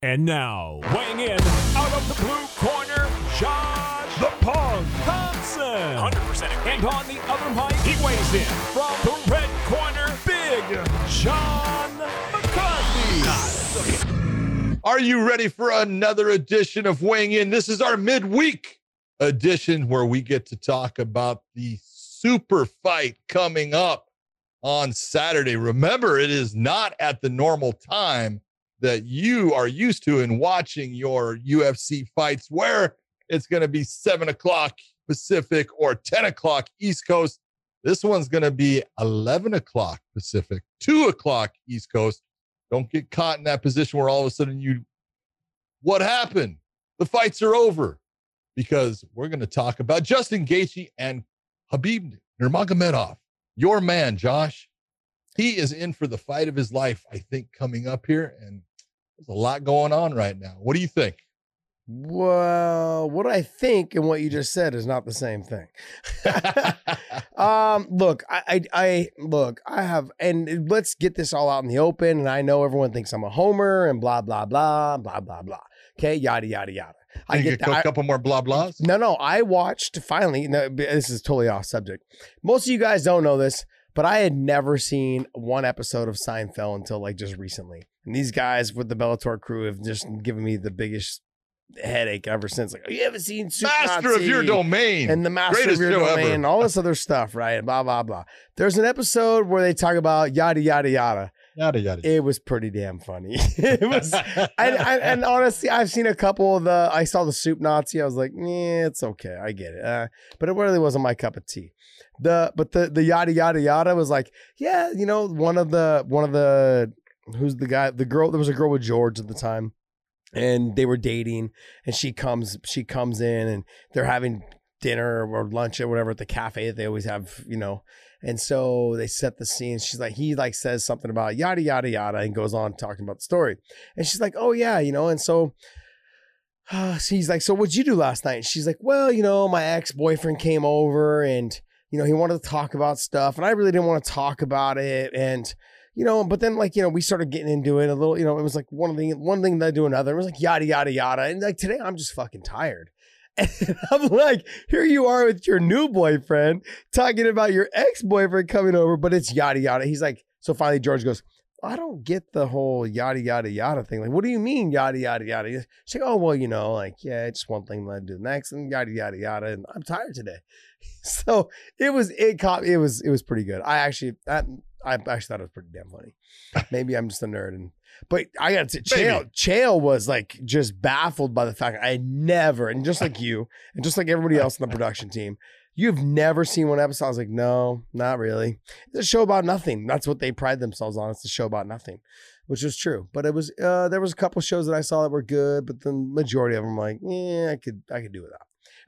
And now, weighing in out of the blue corner, Josh the Punk Thompson. 100% And on the other mic, he weighs in from the red corner, Big John McCarthy. Are you ready for another edition of Weighing In? This is our midweek edition where we get to talk about the super fight coming up on Saturday. Remember, it is not at the normal time that you are used to in watching your UFC fights, where it's going to be seven o'clock Pacific or 10 o'clock East Coast. This one's going to be 11 o'clock Pacific, 2 o'clock East Coast. Don't get caught in that position where all of a sudden you, what happened? The fights are over because we're going to talk about Justin Gaethje and Khabib Nurmagomedov. Your man, Josh. He is in for the fight of his life, I think, coming up here. And there's a lot going on right now. What do you think? Well, what I think and what you just said is not the same thing. um, look, I, I, I, look, I have, and let's get this all out in the open. And I know everyone thinks I'm a homer and blah blah blah blah blah blah. Okay, yada yada yada. I get get a couple more blah blahs. no, no, I watched finally. No, this is totally off subject. Most of you guys don't know this, but I had never seen one episode of Seinfeld until like just recently. And these guys with the Bellator crew have just given me the biggest headache ever since. Like, oh, you haven't seen Super Master of your domain. and the master Greatest of your domain ever. and all this other stuff, right? Blah blah blah. There's an episode where they talk about yada yada yada. yada yada. It was pretty damn funny. it was and, and, and honestly, I've seen a couple of the. I saw the soup Nazi. I was like, yeah, it's okay. I get it. Uh, but it really wasn't my cup of tea. The but the the yada yada yada was like, yeah, you know, one of the one of the who's the guy, the girl. There was a girl with George at the time, and they were dating, and she comes she comes in, and they're having dinner or lunch or whatever at the cafe that they always have, you know. And so they set the scene. She's like, he like says something about yada yada yada and goes on talking about the story. And she's like, oh yeah, you know. And so so he's like, so what'd you do last night? And she's like, well, you know, my ex boyfriend came over and you know he wanted to talk about stuff, and I really didn't want to talk about it, and you know, but then like you know we started getting into it a little. You know, it was like one thing, one thing led to another. It was like yada yada yada, and like today I'm just fucking tired. And I'm like, here you are with your new boyfriend talking about your ex boyfriend coming over, but it's yada yada. He's like, so finally George goes, I don't get the whole yada yada yada thing. Like, what do you mean yada yada yada? She's like, oh well, you know, like yeah, it's one thing led to the next, and yada yada yada. And I'm tired today, so it was it caught it was it was pretty good. I actually that I actually thought it was pretty damn funny. Maybe I'm just a nerd, and but I got to Chael. Chael was like just baffled by the fact I never, and just like you, and just like everybody else on the production team. You've never seen one episode. I was like, no, not really. It's a show about nothing. That's what they pride themselves on. It's a show about nothing, which is true. But it was uh, there was a couple shows that I saw that were good, but the majority of them, like, yeah, I could I could do without.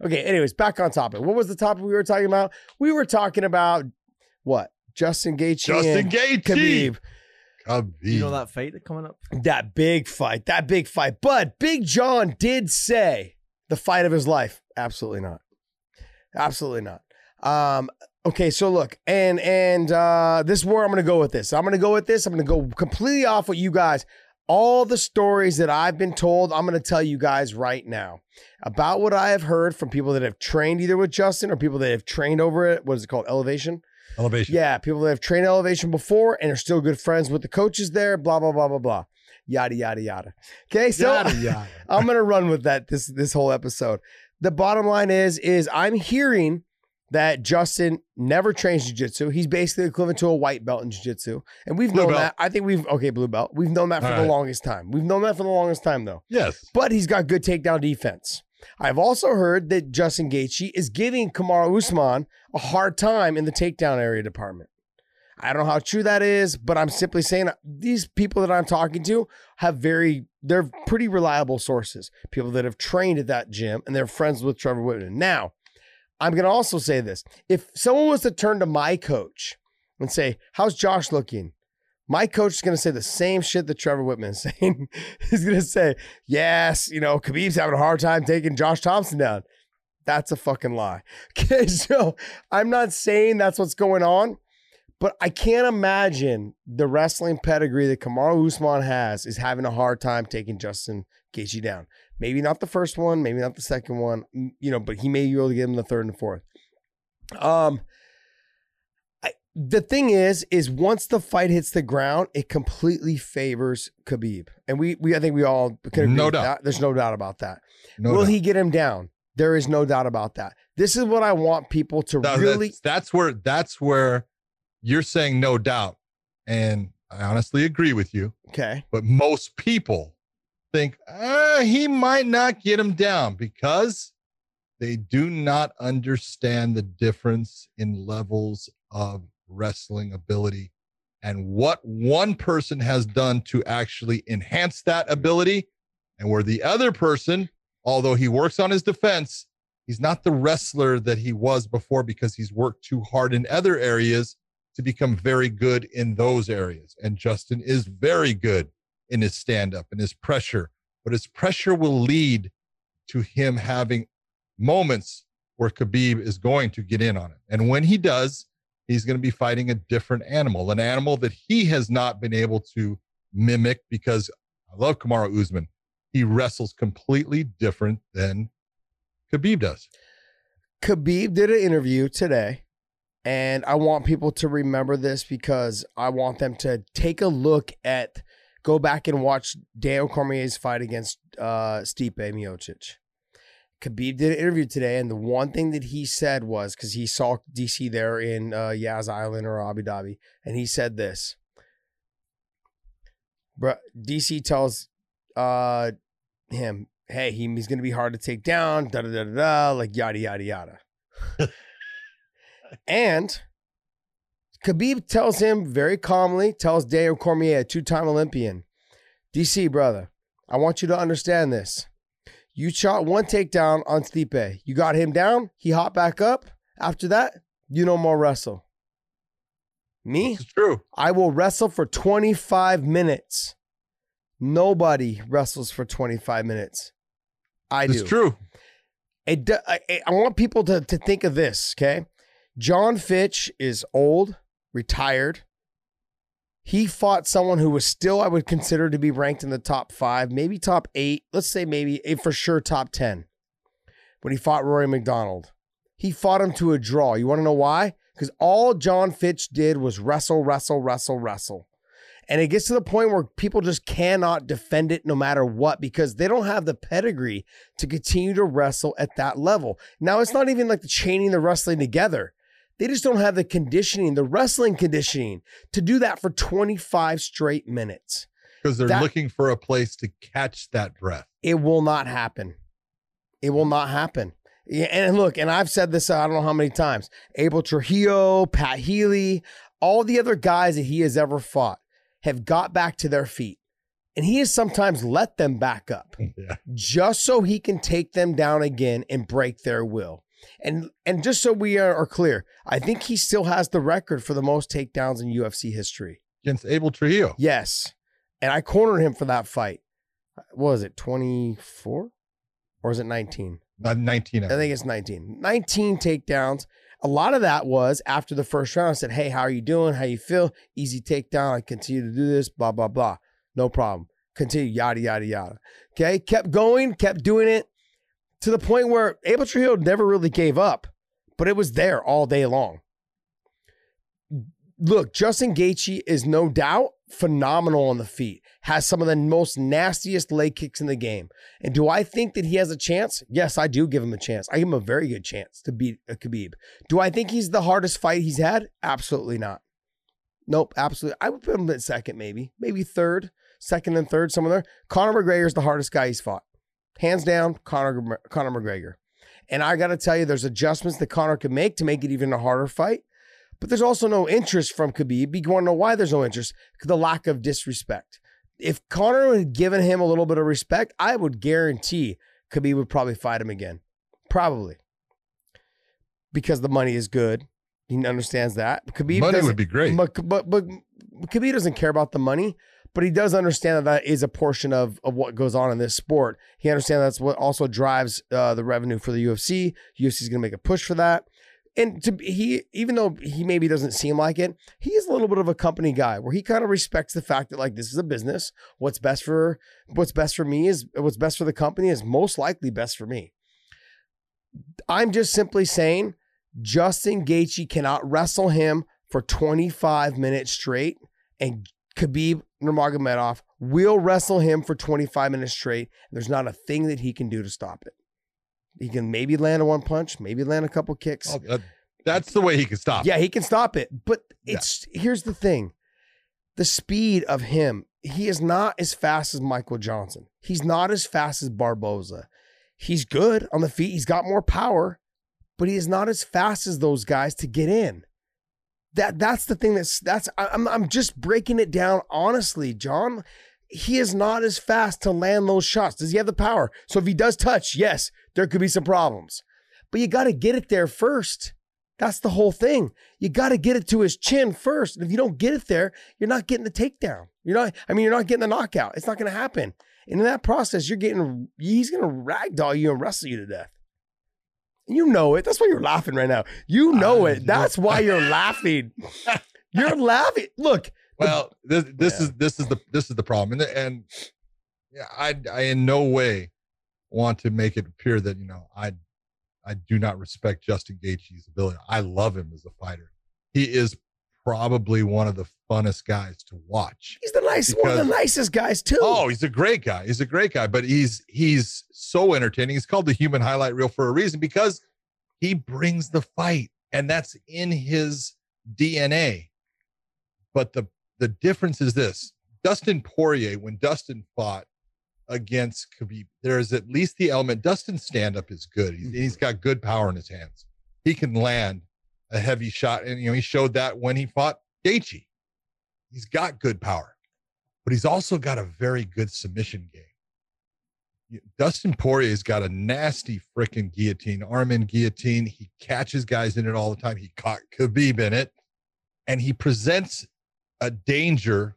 Okay, anyways, back on topic. What was the topic we were talking about? We were talking about what Justin Gaethje, Justin and Gaethje. Khabib. Khabib. You know that fight that coming up? That big fight, that big fight. But Big John did say the fight of his life. Absolutely not. Absolutely not. Um, okay, so look, and and uh this is where I'm gonna go with this. I'm gonna go with this. I'm gonna go completely off with you guys. All the stories that I've been told, I'm gonna tell you guys right now about what I have heard from people that have trained either with Justin or people that have trained over it. What is it called? Elevation. Elevation. Yeah, people that have trained elevation before and are still good friends with the coaches there, blah, blah, blah, blah, blah. Yada, yada, yada. Okay, so Yada, yada. I'm gonna run with that this this whole episode. The bottom line is, is I'm hearing that Justin never trains jiu-jitsu. He's basically equivalent to a white belt in jiu-jitsu. And we've Blue known belt. that. I think we've okay, blue belt. We've known that for All the right. longest time. We've known that for the longest time though Yes. but he's got good takedown defense. I've also heard that Justin Gaethje is giving Kamaru Usman a hard time in the takedown area department. I don't know how true that is, but I'm simply saying these people that I'm talking to have very, they're pretty reliable sources. People that have trained at that gym and they're friends with Trevor Wittman. Now, I'm going to also say this. If someone was to turn to my coach and say, How's Josh looking? My coach is going to say the same shit that Trevor Wittman is saying. He's going to say, Yes, you know, Khabib's having a hard time taking Josh Thompson down. That's a fucking lie. Okay, so I'm not saying that's what's going on, But I can't imagine the wrestling pedigree that Kamaru Usman has is having a hard time taking Justin Gaethje down. Maybe not the first one, maybe not the second one, you know, but he may be able to get him the third and fourth. Um, the thing is, is once the fight hits the ground, it completely favors Khabib, and we, we, I think we all can agree No doubt. that. There's no doubt about that. No Will doubt. he get him down? There is no doubt about that. This is what I want people to No, really. that's, that's where that's where you're saying no doubt, and I honestly agree with you. Okay. But most people think uh, he might not get him down because they do not understand the difference in levels of wrestling ability and what one person has done to actually enhance that ability, and where the other person, although he works on his defense, he's not the wrestler that he was before because he's worked too hard in other areas to become very good in those areas. And Justin is very good in his stand up and his pressure, but his pressure will lead to him having moments where Khabib is going to get in on it. And when he does, he's going to be fighting a different animal, an animal that he has not been able to mimic because I love Kamaru Usman. He wrestles completely different than Khabib does. Khabib did an interview today, and I want people to remember this because I want them to take a look at, go back and watch Daniel Cormier's fight against uh, Stipe Miocic. Khabib did an interview today, and the one thing that he said was because he saw DC there in uh, Yas Island or Abu Dhabi, and he said this. Bruh, DC tells uh, him, hey, he, he's going to be hard to take down, da da da da like yada yada yada. and Khabib tells him very calmly, tells Daniel Cormier, a two time Olympian, DC, brother, I want you to understand this. You shot one takedown on Stipe. You got him down. He hopped back up. After that, you no more wrestle. Me, It's true. I will wrestle for 25 minutes. Nobody wrestles for 25 minutes. I do. It's true. It, I- I want people to, to think of this, okay? John Fitch is old, retired. He fought someone who was still, I would consider to be ranked in the top five, maybe top eight. Let's say maybe eh, for sure top 10 when he fought Rory MacDonald. He fought him to a draw. You want to know why? Because all John Fitch did was wrestle, wrestle, wrestle, wrestle. And it gets to the point where people just cannot defend it no matter what because they don't have the pedigree to continue to wrestle at that level. Now, it's not even like the chaining the wrestling together. They just don't have the conditioning, the wrestling conditioning to do that for 25 straight minutes. Because they're That- looking for a place to catch that breath. It will not happen. It will not happen. Yeah, and look, and I've said this I don't know how many times. Abel Trujillo, Pat Healy, all the other guys that he has ever fought have got back to their feet. And he has sometimes let them back up Yeah. just so he can take them down again and break their will. And and just so we are, are clear, I think he still has the record for the most takedowns in UFC history. Against Abel Trujillo. Yes. And I cornered him for that fight. What was it, 24? Or is it 19? Not 19. I think it's 19. 19 takedowns. A lot of that was after the first round. I said, Hey, how are you doing? How you feel? Easy takedown. I continue to do this, blah, blah, blah. No problem. Continue, yada, yada, yada. Okay. Kept going, kept doing it to the point where Abel Trujillo never really gave up, but it was there all day long. Look, Justin Gaethje is no doubt phenomenal on the feet. Has some of the most nastiest leg kicks in the game. And do I think that he has a chance? Yes, I do give him a chance. I give him a very good chance to beat a Khabib. Do I think he's the hardest fight he's had? Absolutely not. Nope, absolutely. I would put him at second, maybe, maybe third, second and third, somewhere there. Conor McGregor is the hardest guy he's fought, hands down. Conor Conor McGregor, and I got to tell you, there's adjustments that Conor can make to make it even a harder fight. But there's also no interest from Khabib. You want to know why there's no interest? The lack of disrespect. If Conor had given him a little bit of respect, I would guarantee Khabib would probably fight him again. Probably. Because the money is good. He understands that. Khabib Money would be great. But, but, but Khabib doesn't care about the money, but he does understand that that is a portion of, of what goes on in this sport. He understands that's what also drives uh, the revenue for the UFC. UFC is going to make a push for that. and to he even though he maybe doesn't seem like it, he is a little bit of a company guy where he kind of respects the fact that like this is a business. What's best for what's best for me is what's best for the company is most likely best for me. I'm just simply saying Justin Gaethje cannot wrestle him for 25 minutes straight, and Khabib Nurmagomedov will wrestle him for 25 minutes straight. There's not a thing that he can do to stop it. He can maybe land a one punch, maybe land a couple kicks. Oh, that- that's the way he can stop. Yeah, he can stop it. But it's here's the thing. The speed of him, he is not as fast as Michael Johnson. He's not as fast as Barboza. He's good on the feet. He's got more power, but he is not as fast as those guys to get in. That that's the thing that's that's I'm I'm just breaking it down honestly, John. He is not as fast to land those shots. Does he have the power? So if he does touch, yes, there could be some problems. But you got to get it there first. That's the whole thing. You got to get it to his chin first. And if you don't get it there, you're not getting the takedown. You're not, I mean, you're not getting the knockout. It's not going to happen. And in that process, you're getting, he's going to ragdoll you and wrestle you to death. You know it. That's why you're laughing right now. You know I it. That's why you're laughing. You're laughing. Look, Well, this this Yeah. is this is the this is the problem, and and yeah, I I in no way want to make it appear that you know I I do not respect Justin Gaethje's ability. I love him as a fighter. He is probably one of the funnest guys to watch. he's the nice, one of the nicest guys too. Oh, he's a great guy. He's a great guy, but he's he's so entertaining. He's called the human highlight reel for a reason because he brings the fight, and that's in his DNA. But the the difference is this: Dustin Poirier, when Dustin fought against Khabib, there is at least the element. Dustin's stand up is good. He's, he's got good power in his hands. He can land a heavy shot, and you know he showed that when he fought Gaethje. He's got good power but he's also got a very good submission game. Dustin Poirier's got a nasty freaking guillotine, arm in guillotine. He catches guys in it all the time. He caught Khabib in it, and he presents a danger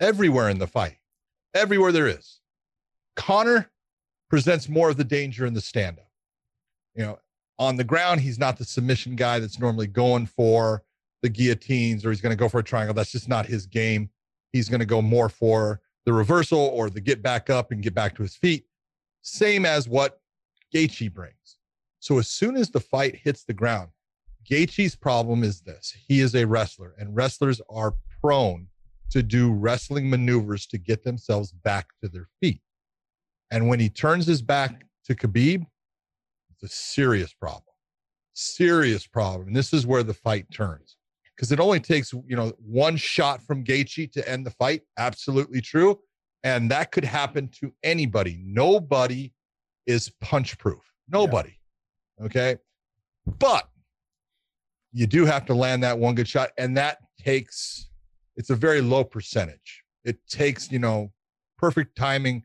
everywhere in the fight, everywhere there is. Conor presents more of the danger in the stand up. You know, on the ground, he's not the submission guy that's normally going for the guillotines or he's going to go for a triangle. That's just not his game he's going to go more for the reversal or the get back up and get back to his feet, same as what Gaethje brings. So as soon as the fight hits the ground, Gaethje's problem is this: he is a wrestler, and wrestlers are prone to do wrestling maneuvers to get themselves back to their feet. And when he turns his back to Khabib, it's a serious problem. Serious problem. And this is where the fight turns because it only takes you know one shot from Gaethje to end the fight. Absolutely true, and that could happen to anybody. Nobody is punch proof. Nobody. Okay, but you do have to land that one good shot, and that takes. It's a very low percentage. It takes you know perfect timing,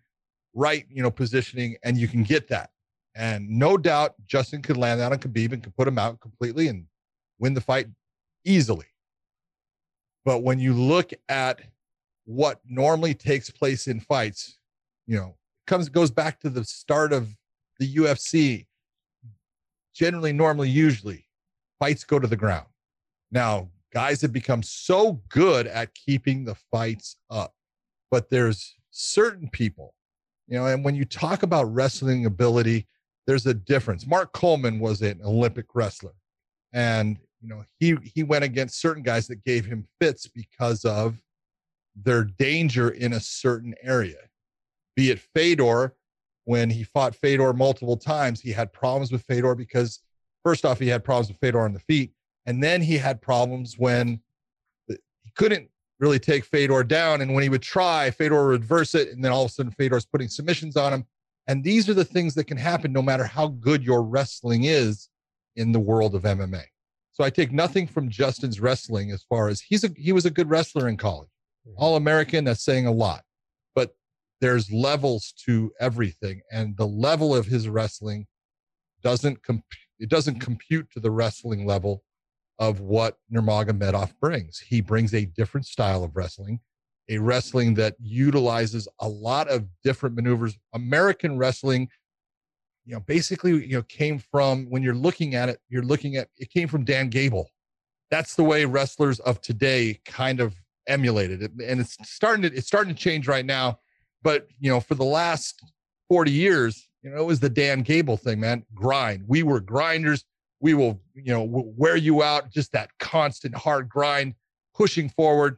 right you know positioning, and you can get that. And no doubt, Justin could land that on Khabib and could put him out completely and win the fight easily. But when you look at what normally takes place in fights, you know, comes goes back to the start of the UFC. Generally, normally, usually, fights go to the ground. Now, guys have become so good at keeping the fights up, but there's certain people, you know, and when you talk about wrestling ability, there's a difference. Mark Coleman was an Olympic wrestler, and you know he he went against certain guys that gave him fits because of their danger in a certain area. Be it Fedor, when he fought Fedor multiple times, he had problems with Fedor because first off he had problems with Fedor on the feet, and then he had problems when he couldn't really take Fedor down, and when he would try, Fedor would reverse it, and then all of a sudden Fedor's putting submissions on him. And these are the things that can happen no matter how good your wrestling is in the world of MMA. So I take nothing from Justin's wrestling as far as he's a he was a good wrestler in college. All American, that's saying a lot. But there's levels to everything. And the level of his wrestling doesn't comp- it doesn't compute to the wrestling level of what Nurmagomedov brings. He brings a different style of wrestling, a wrestling that utilizes a lot of different maneuvers. American wrestling you know, basically, you know, came from when you're looking at it, you're looking at it came from Dan Gable. That's the way wrestlers of today kind of emulated it, and it's starting to it's starting to change right now. But you know, for the last 40 years, you know, it was the Dan Gable thing, man. Grind. We were grinders. We will, you know, wear you out. Just that constant hard grind, pushing forward.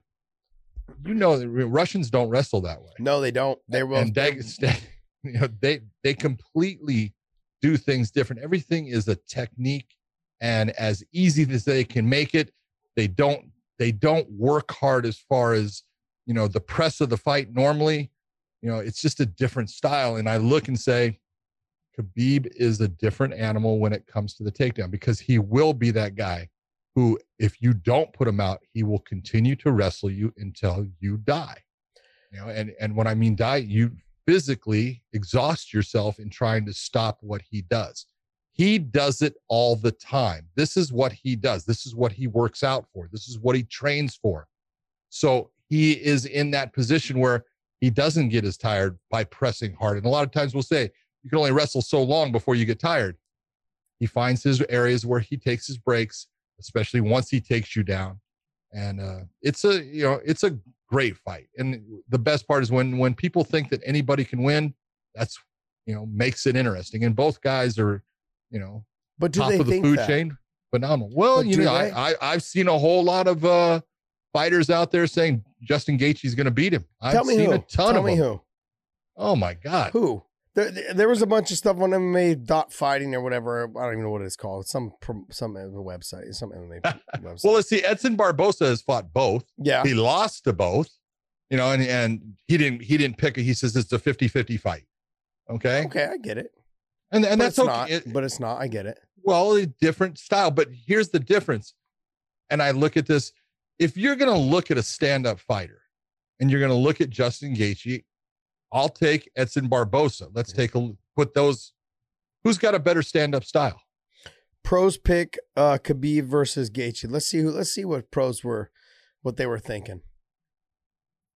You know, the Russians don't wrestle that way. No, they don't. They will. And Dagestan, you know, they they completely do things different. Everything is a technique, and as easy as they can make it, they don't they don't work hard as far as you know the press of the fight normally. You know, it's just a different style. And I look and say, Khabib is a different animal when it comes to the takedown because he will be that guy who, if you don't put him out, he will continue to wrestle you until you die. You know, and and when I mean die, you physically exhaust yourself in trying to stop what he does. He does it all the time. This is what he does. This is what he works out for. This is what he trains for. So he is in that position where he doesn't get as tired by pressing hard. And a lot of times we'll say, you can only wrestle so long before you get tired. He finds his areas where he takes his breaks, especially once he takes you down. And uh, it's a, you know, it's a great fight. And the best part is when when people think that anybody can win, that's you know makes it interesting. And both guys are, you know, but do top of the food that? chain, phenomenal. Well, But you know, they? I, I I've seen a whole lot of uh fighters out there saying Justin Gaethje's going to beat him. I've Tell me seen who. a ton Tell of me them. who. Oh my god. Who? There, there- was a bunch of stuff on MMA dot fighting or whatever. I don't even know what it's called. Some some website, some MMA website. Well, let's see. Edson Barbosa has fought both. yeah, He lost to both, you know, and and he didn't he didn't pick it. He says it's a 50-50 fight. Okay. okay, I get it. And and but that's okay. not. It- but it's not. I get it. well, a different style. But here's the difference. And I look at this. If you're gonna look at a stand-up fighter and you're gonna look at Justin Gaethje, I'll take Edson Barbosa. Let's take a put those. Who's got a better stand-up style? Pros pick uh Khabib versus Gaethje. Let's see who. Let's see what pros were, what they were thinking.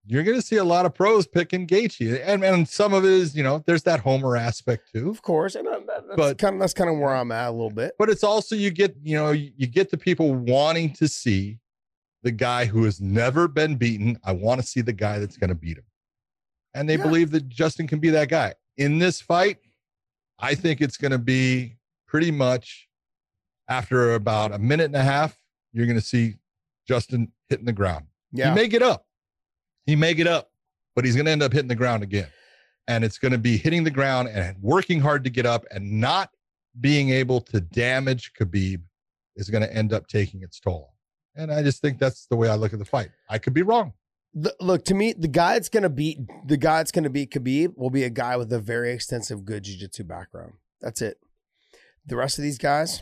You're gonna see a lot of pros picking Gaethje, and and some of it is you know there's that homer aspect too. Of course, and uh, that, that's But- kind of that's kind of where I'm at a little bit. but it's also you get you know you, you get the people wanting to see the guy who has never been beaten i want to see the guy that's going to beat him and they Yeah. believe that justin can be that guy in this fight i think it's going to be pretty much after about a minute and a half you're going to see justin hitting the ground Yeah, he may get up he may get up but he's going to end up hitting the ground again and it's going to be hitting the ground and working hard to get up and not being able to damage Khabib is going to end up taking its toll. And I just think that's the way I look at the fight. I could be wrong. The- look to me, the guy that's gonna beat the guy that's gonna beat Khabib will be a guy with a very extensive good jiu-jitsu background. That's it. The rest of these guys,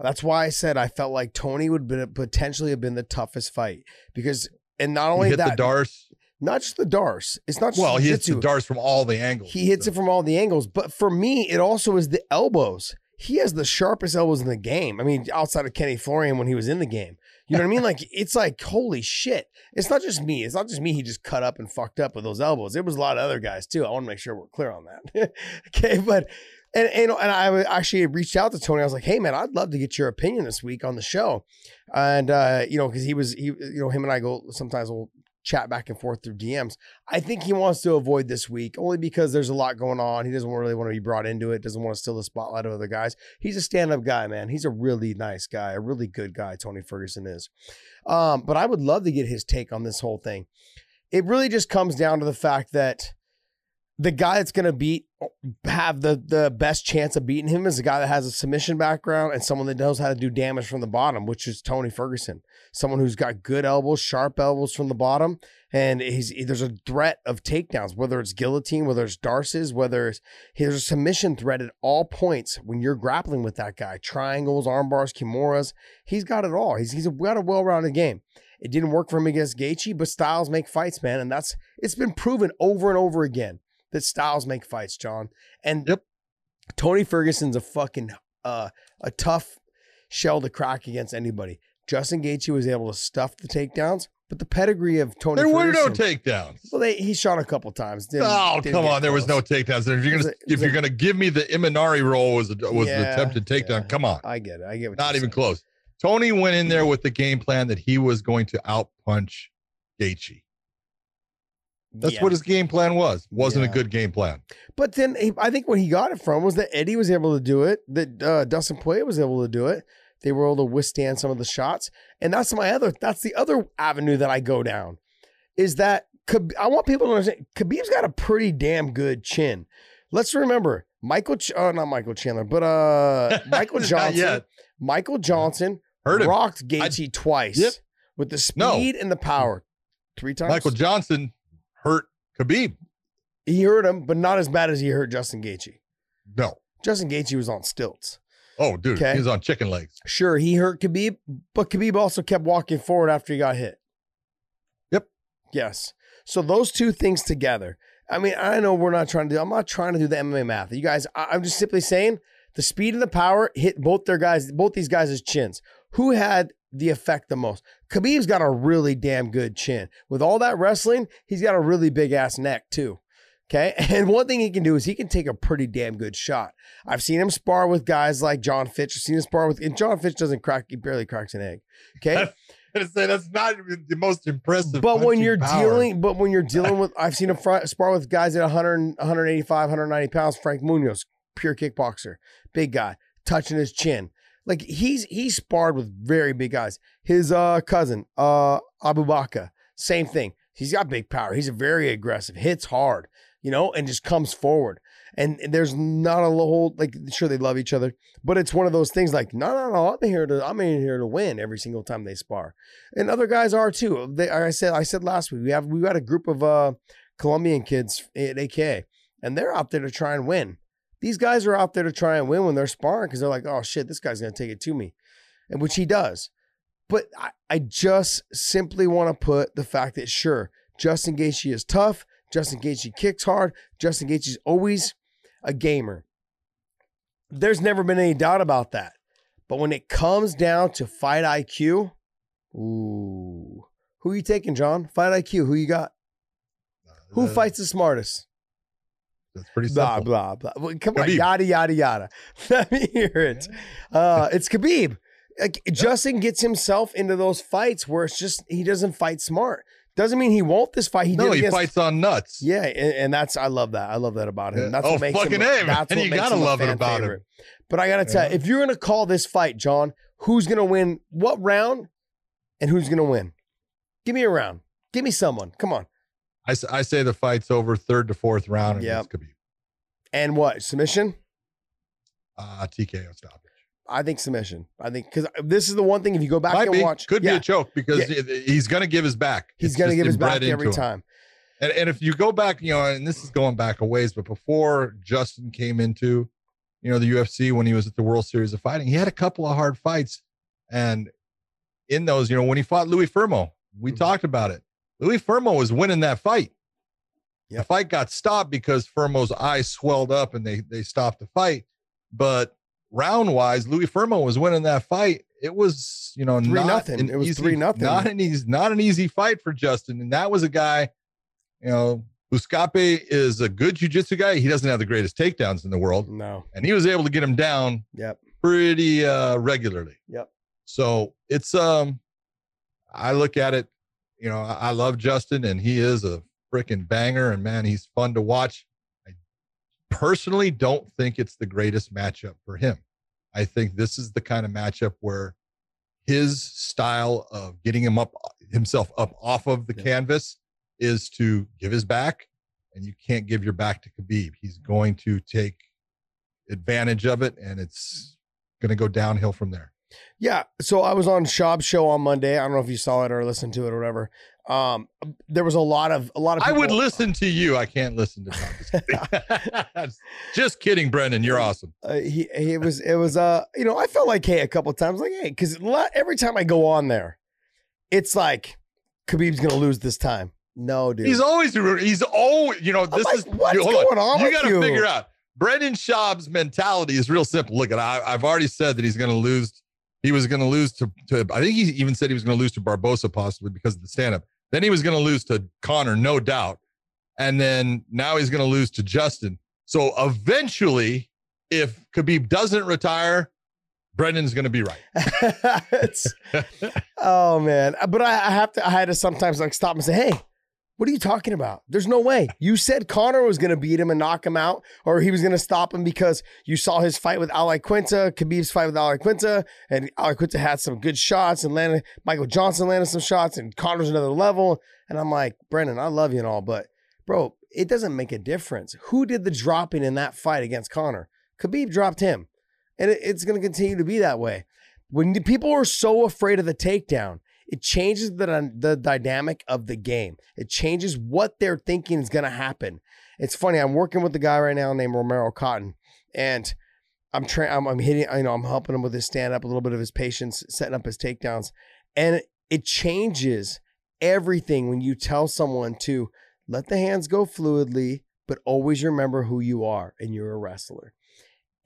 that's why I said I felt like Tony would be, potentially have been the toughest fight because, and not only hit that, the D'Arce. not just the D'Arce. It's not just Well, he hits jiu-jitsu. the D'Arce from all the angles. He hits it from all the angles. But for me, it also is the elbows. He has the sharpest elbows in the game. I mean, outside of Kenny Florian when he was in the game. You know what I mean? Like, it's like, holy shit. It's not just me. It's not just me. He just cut up and fucked up with those elbows. It was a lot of other guys too. I want to make sure we're clear on that. okay. But, and, and, and I actually reached out to Tony. I was like, hey, man, I'd love to get your opinion this week on the show. And, uh, you know, because he was, he, you know, him and I go sometimes we'll chat back and forth through DMs. I think he wants to avoid this week only because there's a lot going on. He doesn't really want to be brought into it, doesn't want to steal the spotlight of other guys. He's a stand up guy, man. He's a really nice guy, a really good guy, Tony Ferguson is. Um, but I would love to get his take on this whole thing. It really just comes down to the fact that the guy that's going to beat have the the best chance of beating him is a guy that has a submission background and someone that knows how to do damage from the bottom, which is Tony Ferguson. Someone who's got good elbows, sharp elbows from the bottom, and he's there's a threat of takedowns, whether it's guillotine, whether it's D'Arces, whether it's there's a submission threat at all points when you're grappling with that guy. Triangles, arm bars, kimuras, he's got it all. He's he's got a well-rounded game. It didn't work for him against Gaethje, but styles make fights, man, and that's it's been proven over and over again that styles make fights, John. And Yep. Tony Ferguson's a fucking uh, a tough shell to crack against anybody. Justin Gaethje was able to stuff the takedowns, but the pedigree of Tony. There were no takedowns. Well, they, he shot a couple times. Didn't- Oh didn't come on! There was no takedowns. If you're gonna a- it if you're a- gonna give me the Imanari roll was a, was Yeah, attempted takedown, yeah. come on, I get it. I get what not even saying. close. Tony went in there with the game plan that he was going to outpunch Gaethje. That's Yeah. what his game plan was. Wasn't Yeah. a good game plan. But then he, I think what he got it from was that Eddie was able to do it, that uh, Dustin Poirier was able to do it. They were able to withstand some of the shots, and that's my other. That's the other avenue that I go down, is that Khabib, I want people to understand Khabib's got a pretty damn good chin. Let's remember Michael, Ch- uh, not Michael Chandler, but uh, Michael Johnson. yet. Michael Johnson Heard him. rocked Gaethje twice Yep. with the No. speed and the power. Three times. Michael Johnson hurt Khabib. he hurt him, but not as bad as he hurt Justin Gaethje. No. Justin Gaethje was on stilts. Oh, dude, Okay. he was on chicken legs. Sure, he hurt Khabib, but Khabib also kept walking forward after he got hit. Yep. Yes. So those two things together. I mean, I know we're not trying to do. I'm not trying to do the MMA math. You guys, I, I'm just simply saying the speed and the power hit both their guys, both these guys' chins. Who had the effect the most? Khabib's got a really damn good chin. With all that wrestling, he's got a really big ass neck too. Okay. And one thing he can do is he can take a pretty damn good shot. I've seen him spar with guys like John Fitch. I've seen him spar with, and John Fitch doesn't crack, he barely cracks an egg. Okay. gonna say that's not the most impressive. but when you're power. dealing, but when you're dealing with, I've seen him fr- spar with guys at 100, 185, 190 pounds. Frank Munoz, pure kickboxer, big guy, touching his chin. Like he's he's sparred with very big guys. His uh cousin, uh Abu Bakr, same thing. He's got big power. He's very aggressive, hits hard, you know, and just comes forward. And there's not a whole like sure they love each other, but it's one of those things like no no no I'm here to I'm in here to win every single time they spar, and other guys are too. They I said I said last week we have we got a group of uh Colombian kids at AK, and they're out there to try and win. These guys are out there to try and win when they're sparring because they're like, oh shit, this guy's gonna take it to me, and which he does. But I, I just simply want to put the fact that sure, Justin Gaethje is tough. Justin Gaethje kicks hard. Justin Gaethje is always a gamer. There's never been any doubt about that. But when it comes down to fight IQ, ooh, who are you taking, John? Fight IQ. Who you got? Who Uh, fights the smartest? That's pretty Blah simple. blah blah. Well, come on, Khabib. yada yada yada. Let me hear it. Uh, it's Khabib. Like, Justin gets himself into those fights where it's just he doesn't fight smart. Doesn't mean he won't this fight. He no, did he against, fights on nuts. Yeah, and, and that's I love that. I love that about him. That's Oh, what makes fucking him. A. That's what You makes gotta him love it about him. But I gotta tell you, if you're gonna call this fight, John, who's gonna win? What round? And who's gonna win? Give me a round. Give me someone. Come on. I, I say the fight's over third to fourth round and Yep. Khabib. And what submission? Uh, TKO stoppage. I think submission. I think because this is the one thing. If you go back Might and be. watch, Could yeah, be a choke because Yeah. he's going to give his back. he's gonna give his back every time. And, and if you go back, you know, and this is going back a ways, but before Justin came into, you know, the UFC when he was at the World Series of Fighting, he had a couple of hard fights. And in those, you know, when he fought Louis Fermo, we Mhm. talked about it. Louis Fermo was winning that fight. The fight got stopped because Fermo's eyes swelled up and they they stopped the fight. But round wise, Louis Fermo was winning that fight. It was, you know, Three not nothing. It was easy- three nothing. Not an easy, not an easy fight for Justin. And that was a guy, you know, Buscape is a good jujitsu guy. He doesn't have the greatest takedowns in the world, No. and he was able to get him down Yep. pretty uh regularly. Yep. So it's um I look at it, you know, I, I love Justin and he is a freaking banger and man, he's fun to watch. I personally don't think it's the greatest matchup for him. I think this is the kind of matchup where his style of getting him up himself up off of the Yeah. canvas is to give his back and you can't give your back to Khabib. He's going to take advantage of it and it's going to go downhill from there. Yeah. So I was on Schaub's show on Monday. I don't know if you saw it or listened to it or whatever. Um, there was a lot of a lot of. I would listen to you. I can't listen to Tom. Just kidding. Just kidding, Brendan. You're awesome. Uh, he he was it was uh you know I felt like hey a couple times like hey because every time I go on there, it's like Khabib's gonna lose this time. No, dude. He's always he's always you know this like, is what's you- going on You got to figure out Brendan Schaub's mentality is real simple. Look at I, I've already said that he's going to lose he was going to lose to, to, I think he even said he was going to lose to Barbosa possibly because of the stand up. Then he was going to lose to Conor, no doubt. And then now he's going to lose to Justin. So eventually, if Khabib doesn't retire, Brendan's going to be right. Oh man, but I, I have to. I had to sometimes like stop and say, "Hey, what are you talking about? There's no way. You said Conor was going to beat him and knock him out, or he was going to stop him because you saw his fight with Al Iaquinta, Khabib's fight with Al Iaquinta, and Al Iaquinta had some good shots, and landed Michael Johnson landed some shots, and Conor's another level. And I'm like, Brendan, I love you and all, but bro, it doesn't make a difference. Who did the dropping in that fight against Conor? Khabib dropped him, and it- it's going to continue to be that way. When people are so afraid of the takedown, it changes the the dynamic of the game. It changes what they're thinking is going to happen. It's funny. I'm working with a guy right now named Romero Cotton, and I'm trying. I'm, I'm hitting. You know, I'm helping him with his stand up, a little bit of his patience, setting up his takedowns, and it changes everything when you tell someone to let the hands go fluidly, but always remember who you are, and you're a wrestler.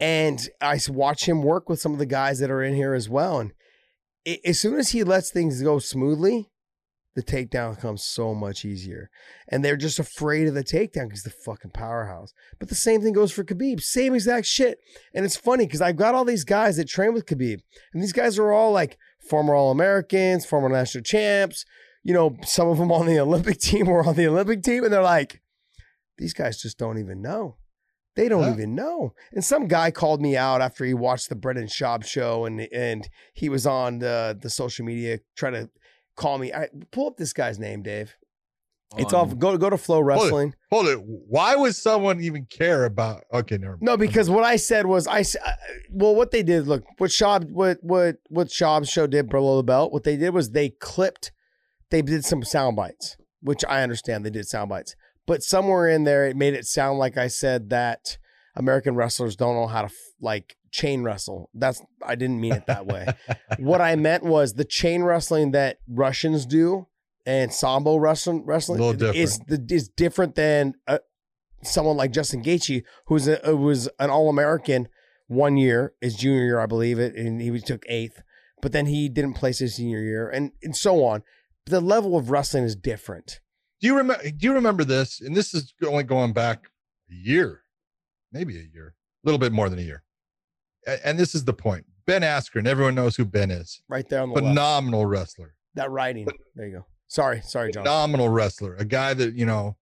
And I watch him work with some of the guys that are in here as well, and as soon as he lets things go smoothly, the takedown comes so much easier. And they're just afraid of the takedown because the fucking powerhouse. But the same thing goes for Khabib. Same exact shit. And it's funny because I've got all these guys that train with Khabib. And these guys are all like former All Americans, former national champs. You know, some of them on the Olympic team were on the Olympic team. And they're like, these guys just don't even know. They don't Yeah. even know. And some guy called me out after he watched the Brendan Schaub show and and he was on the the social media trying to call me. I pull up this guy's name, Dave. It's On- off. Go go to FloWrestling. Hold it. Why would someone even care about? Okay, never mind. No, because what I said was I. uh, Well, what they did, look, what Schaub, what what what Schaub's show did below the belt. What they did was they clipped. They did some sound bites, which I understand they did sound bites, but somewhere in there it made it sound like I said that American wrestlers don't know how to like chain wrestle. That's I didn't mean it that way. what I meant was the chain wrestling that Russians do and sambo wrestling wrestling is the, is different than uh, someone like Justin Gaethje, who's a, who was an All American one year, his junior year, I believe it, and he took eighth, but then he didn't place his senior year, and and so on. But The level of wrestling is different. Do you remember? Do you remember this? And this is only going back a year, maybe a year, a little bit more than a year. And this is the point. Ben Askren. Everyone knows who Ben is. Right there on the left. Phenomenal wrestler. That writing. There you go. Sorry, sorry, John. Phenomenal wrestler. A guy that you know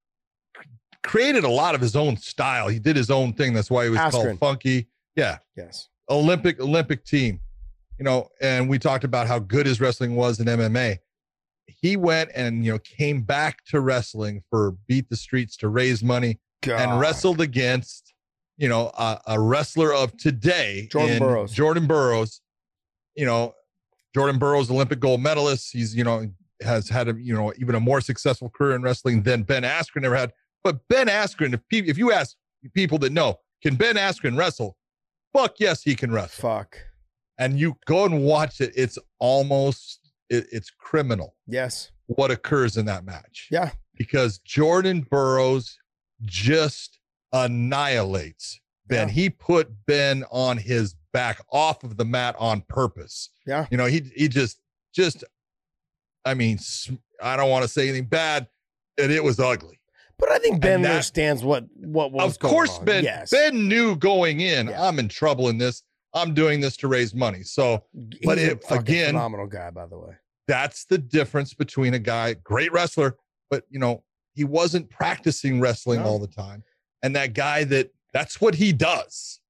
created a lot of his own style. He did his own thing. That's why he was Askren. called Funky. Yeah, Yes. Olympic Olympic team. You know, and we talked about how good his wrestling was in MMA. He went and you know came back to wrestling for Beat the Streets to raise money God. and wrestled against you know a, a wrestler of today, Jordan Burroughs. Jordan Burroughs. You know, Jordan Burroughs, Olympic gold medalist. He's you know has had a you know even a more successful career in wrestling than Ben Askren ever had. But Ben Askren, if pe- if you ask people that know, can Ben Askren wrestle? Fuck yes, he can wrestle. Fuck. And you go and watch it. It's almost it, it's criminal Yes. what occurs in that match. Yeah. Because Jordan Burroughs just annihilates Ben. Yeah. He put Ben on his back off of the mat on purpose. Yeah. You know, he he just just I mean, I don't want to say anything bad, and it was ugly. But I think Ben that- understands what what was of course, on. Ben Yes. Ben knew going in, Yeah. I'm in trouble in this. I'm doing this to raise money. So He's but it- again- phenomenal guy, by the way. That's the difference between a guy, great wrestler, but you know, he wasn't practicing wrestling No. all the time. And that guy that that's what he does.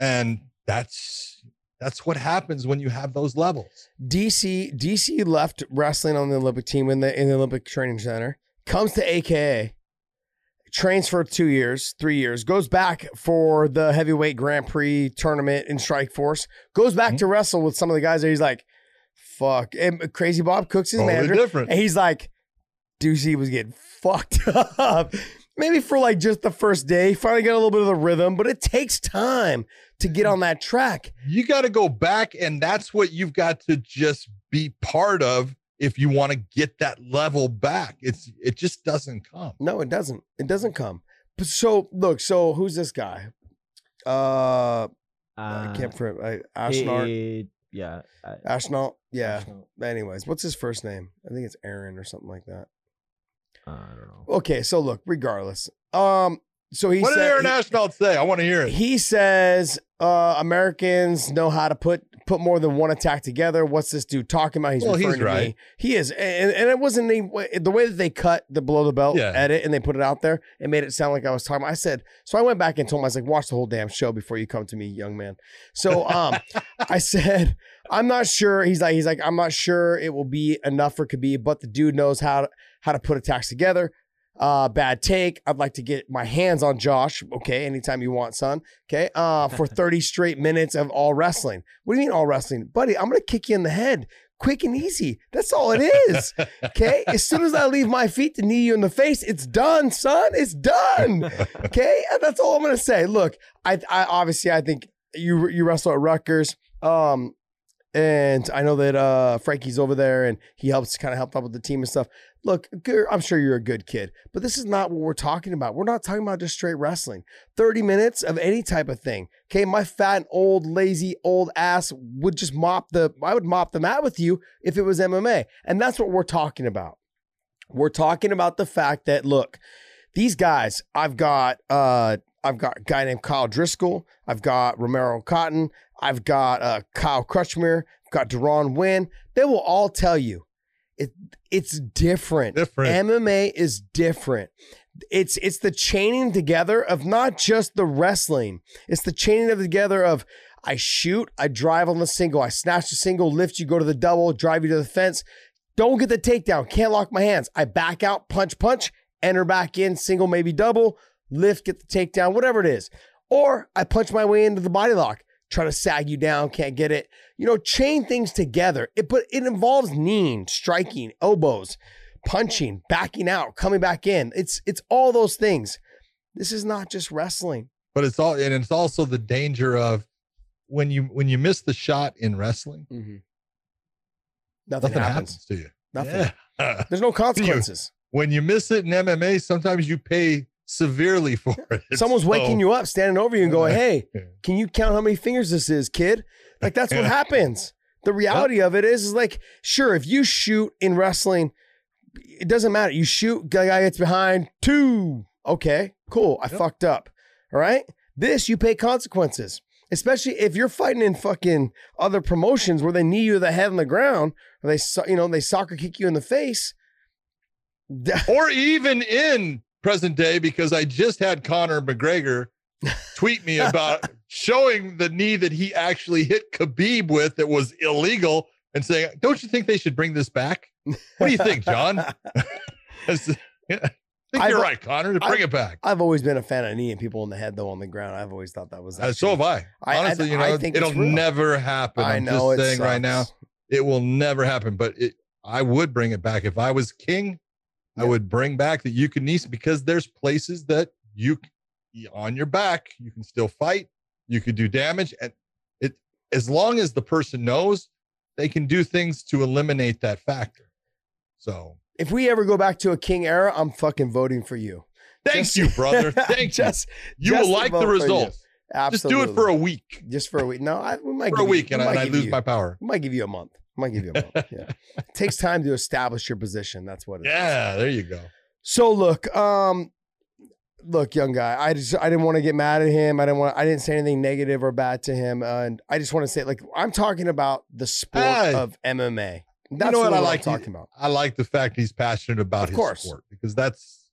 And that's that's what happens when you have those levels. DC DC left wrestling on the Olympic team in the in the Olympic Training Center. Comes to AKA, trains for two years, three years, goes back for the heavyweight Grand Prix tournament in Strikeforce, goes back Mhm. to wrestle with some of the guys that He's like, fuck. And Crazy Bob Cooks his Totally manager. different. And he's like, DC was getting fucked up. Maybe for like just the first day, finally got a little bit of the rhythm, but it takes time to get on that track. You got to go back, and that's what you've got to just be part of if you want to get that level back. It's it just doesn't come. No, it doesn't. It doesn't come. But so look, so who's this guy? Uh, I Uh, can't for I, Ashnart. it- Yeah. I, Astronaut. Yeah. Astronaut. Anyways, what's his first name? I think it's Aaron or something like that. uh, I don't know. Okay, so look, regardless. Um, so he what did said Aaron Astronaut say? I want to hear it. he says uh, Americans know how to put put more than one attack together. What's this dude talking about? He's Well, he's referring to me. right. He is, and, and it wasn't the, the way that they cut the below the belt Yeah. edit and they put it out there. It made it sound like I was talking. I said so. I went back and told him I was like, watch the whole damn show before you come to me, young man. So um, I said I'm not sure. He's like he's like I'm not sure it will be enough for Khabib, but the dude knows how to, how to put attacks together. Uh, bad take. I'd like to get my hands on Josh. Okay, anytime you want, son. Okay, uh, for 30 straight minutes of all wrestling. What do you mean all wrestling, buddy? I'm gonna kick you in the head, quick and easy. That's all it is. Okay, as soon as I leave my feet to knee you in the face, it's done, son. It's done. Okay, and that's all I'm gonna say. Look, I, I obviously I think you you wrestle at Rutgers. Um, and I know that uh Frankie's over there and he helps kind of help out with the team and stuff. Look, I'm sure you're a good kid, but this is not what we're talking about. We're not talking about just straight wrestling. 30 minutes of any type of thing. Okay, my fat, old, lazy, old ass would just mop the I would mop the mat with you if it was MMA. And that's what we're talking about. We're talking about the fact that look, these guys, I've got uh I've got a guy named Kyle Driscoll, I've got Romero Cotton, I've got uh Kyle Crutchmer, I've got Deron Winn. They will all tell you it it's different. Different. MMA is different. It's it's the chaining together of not just the wrestling. It's the chaining of together of I shoot, I drive on the single, I snatch the single, lift you, go to the double, drive you to the fence. Don't get the takedown. Can't lock my hands. I back out, punch, punch, enter back in, single, maybe double, lift, get the takedown, whatever it is. Or I punch my way into the body lock, try to sag you down, can't get it. You know, chain things together. It but it involves kneeing, striking, elbows, punching, backing out, coming back in. It's it's all those things. This is not just wrestling. But it's all, and it's also the danger of when you when you miss the shot in wrestling, mm-hmm. Nothing, nothing happens. happens to you. Nothing. Yeah. There's no consequences. when you miss it in MMA, sometimes you pay severely for it. Someone's waking you up, standing over you, and going, "Hey, can you count how many fingers this is, kid?" Like that's what happens. The reality of it is, is like, sure, if you shoot in wrestling, it doesn't matter. You shoot, guy gets behind, two. Okay, cool. I Yep. fucked up. All right. This you pay consequences, especially if you're fighting in fucking other promotions where they knee you to the head on the ground, or they, you know, they soccer kick you in the face. or even in present day, because I just had Conor McGregor tweet me about showing the knee that he actually hit Khabib with that was illegal and saying, Don't you think they should bring this back? What do you think, John? I I think I've- you're right, Conor, to bring it back. I've always been a fan of kneeing people in the head though on the ground. I've always thought that was Uh, so have I. I- I- Honestly, you I know, think it'll never happen. I I'm know just saying right now, it will never happen. But it, I would bring it back if I was king. I would bring back that you can knee because there's places that you on your back you can still fight, you could do damage, and it as long as the person knows, they can do things to eliminate that factor. So If we ever go back to a king era, I'm fucking voting for you. thank Just- you, brother. Thank just, you. You will like the results. Just do it for a week. just for a week. No, I, we might For give a week, you, and, I, and might I lose you, my power. we might give you a month. I might give you a month. Yeah, it takes time to establish your position. That's what it is. Yeah, there you go. So look, um, look, young guy. I just I didn't want to get mad at him. I didn't want. I didn't say anything negative or bad to him. Uh, and I just want to say, like, I'm talking about the sport Hey. of MMA. That's know what I like? Talking about. I like the fact he's passionate about Of his course. sport because that's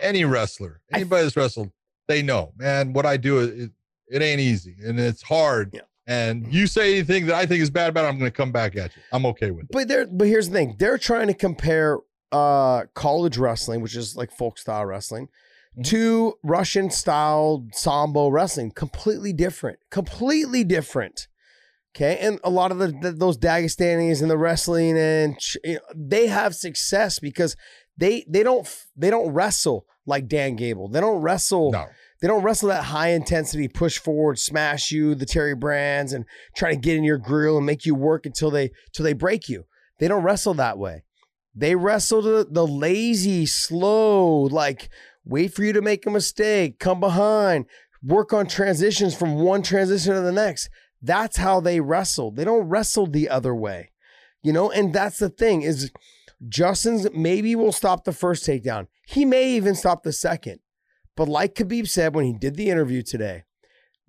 any wrestler, I- anybody that's wrestled, they know, man, what I do, it, it ain't easy and it's hard. Yeah. And you say anything that I think is bad about it, I'm going to come back at you. I'm okay with it. But there, but here's the thing: they're trying to compare uh, college wrestling, which is like folk style wrestling, Mhm. to Russian style sambo wrestling. Completely different. Completely different. Okay, and a lot of the, the those Dagestanis and the wrestling and ch- you know, they have success because they they don't they don't wrestle like Dan Gable. They don't wrestle. No, They don't wrestle that high intensity, push forward, smash you, the Terry Brands, and try to get in your grill and make you work until they till they break you. They don't wrestle that way. They wrestle the, the lazy, slow, like wait for you to make a mistake, come behind, work on transitions from one transition to the next. That's how they wrestle. They don't wrestle the other way. You know, and that's the thing is Justin's maybe will stop the first takedown. He may even stop the second. But like Khabib said when he did the interview today,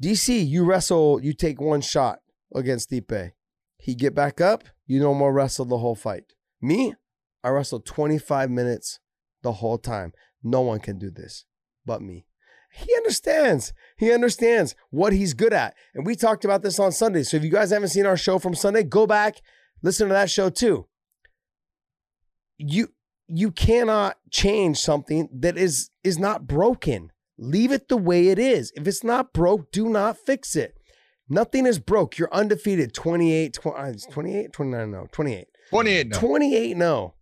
DC, you wrestle, you take one shot against Stipe. He get back up, you no more wrestle the whole fight. Me, I wrestled 25 minutes the whole time. No one can do this but me. He understands. He understands what he's good at. And we talked about this on Sunday. So if you guys haven't seen our show from Sunday, go back, listen to that show too. You you cannot change something that is is not broken. Leave it the way it is. If it's not broke, do not fix it. Nothing is broke. You're undefeated. 28, 20, uh, 28, 29, no, 28. 28 no. 28, no.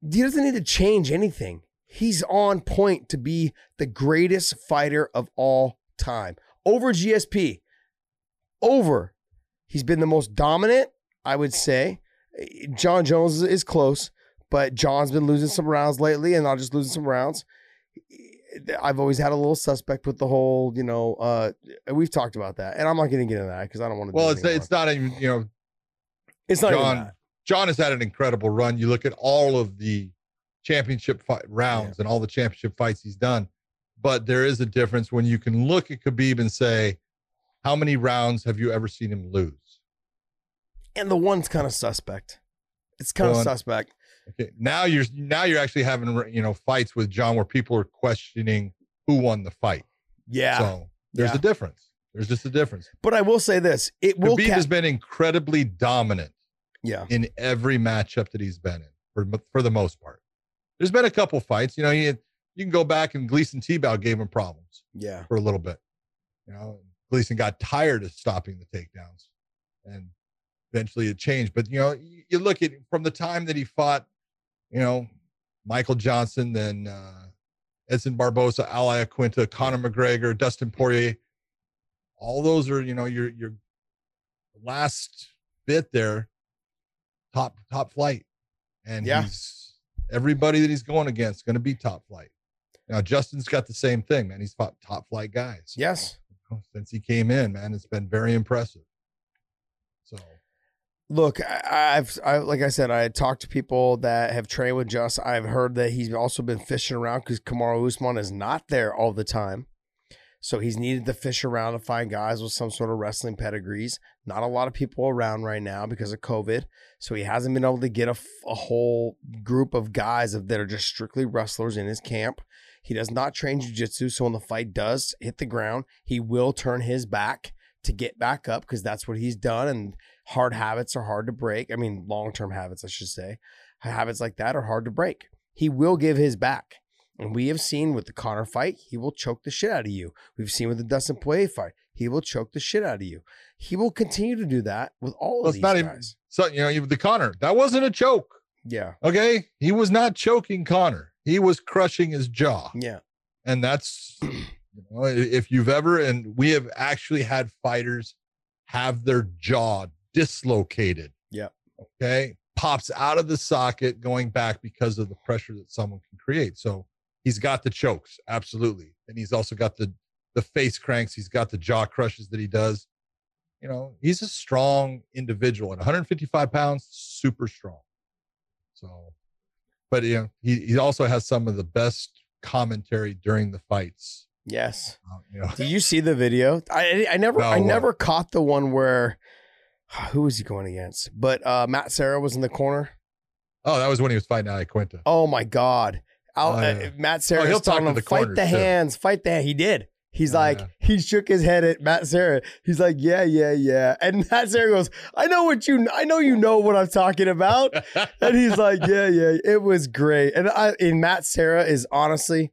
He doesn't need to change anything. He's on point to be the greatest fighter of all time. Over GSP. Over. He's been the most dominant, I would say. Jon Jones is close, but Jon's been losing some rounds lately and not just losing some rounds. I've always had a little suspect with the whole, you know, uh, we've talked about that, and I'm not going to get into that because I don't want to. Well, it's it's not even you know, it's not Jon. John has had an incredible run. You look at all of the championship fight rounds yeah. and all the championship fights he's done, but there is a difference when you can look at Khabib and say, how many rounds have you ever seen him lose? And the one's kind of suspect. It's kind One, of suspect. Okay, now you're now you're actually having you know fights with Jon where people are questioning who won the fight. Yeah. So there's yeah. a difference. There's just a difference. But I will say this: it will. Khabib ca- has been incredibly dominant. Yeah. In every matchup that he's been in, for for the most part, there's been a couple fights. You know, you you can go back and Gleison Tibau gave him problems. Yeah. For a little bit. You know, Gleison got tired of stopping the takedowns, and eventually it changed. But you know, you look at from the time that he fought you know, Michael Johnson, then uh, Edson Barboza, Al Iaquinta, Conor McGregor, Dustin Poirier. All those are, you know, your your last bit there, top top flight, and yeah. he's everybody that he's going against going to be top flight. Now Justin's got the same thing, man. He's fought top flight guys. Yes, since he came in, man, it's been very impressive. Look, I, have I, like I said, I talked to people that have trained with Just. I've heard that he's also been fishing around because Kamaru Usman is not there all the time. So he's needed to fish around to find guys with some sort of wrestling pedigrees. Not a lot of people around right now because of COVID. So he hasn't been able to get a, a whole group of guys that are just strictly wrestlers in his camp. He does not train jiu-jitsu. So when the fight does hit the ground, he will turn his back to get back up because that's what he's done. And hard habits are hard to break. I mean, long term habits, I should say. Habits like that are hard to break. He will give his back. And we have seen with the Conor fight, he will choke the shit out of you. We've seen with the Dustin Poirier fight, he will choke the shit out of you. He will continue to do that with all well, of these not guys. Even, so you know, the Conor that wasn't a choke. Yeah. Okay, he was not choking Conor. He was crushing his jaw. Yeah. And that's you know, if you've ever and we have actually had fighters have their jaw dislocated. Yeah. Okay. Pops out of the socket going back because of the pressure that someone can create. So he's got the chokes, absolutely. And he's also got the the face cranks, he's got the jaw crushes that he does. You know, he's a strong individual at 155 pounds, super strong. So, but you know, he, he also has some of the best commentary during the fights. Yes. Um, you know. Did you see the video? I I never no, I never caught the one where who was he going against? But uh, Matt Serra was in the corner. Oh, that was when he was fighting Al Iaquinta. Oh my God. Oh, uh, yeah. Matt Serra. Oh, he'll talk him, the fight the hands, fight the. He did. He's oh, like, yeah. he shook his head at Matt Serra. He's like, yeah, yeah, yeah. And Matt Serra goes, I know what you, I know you know what I'm talking about. and he's like, yeah, yeah. It was great. And I, and Matt Serra is honestly,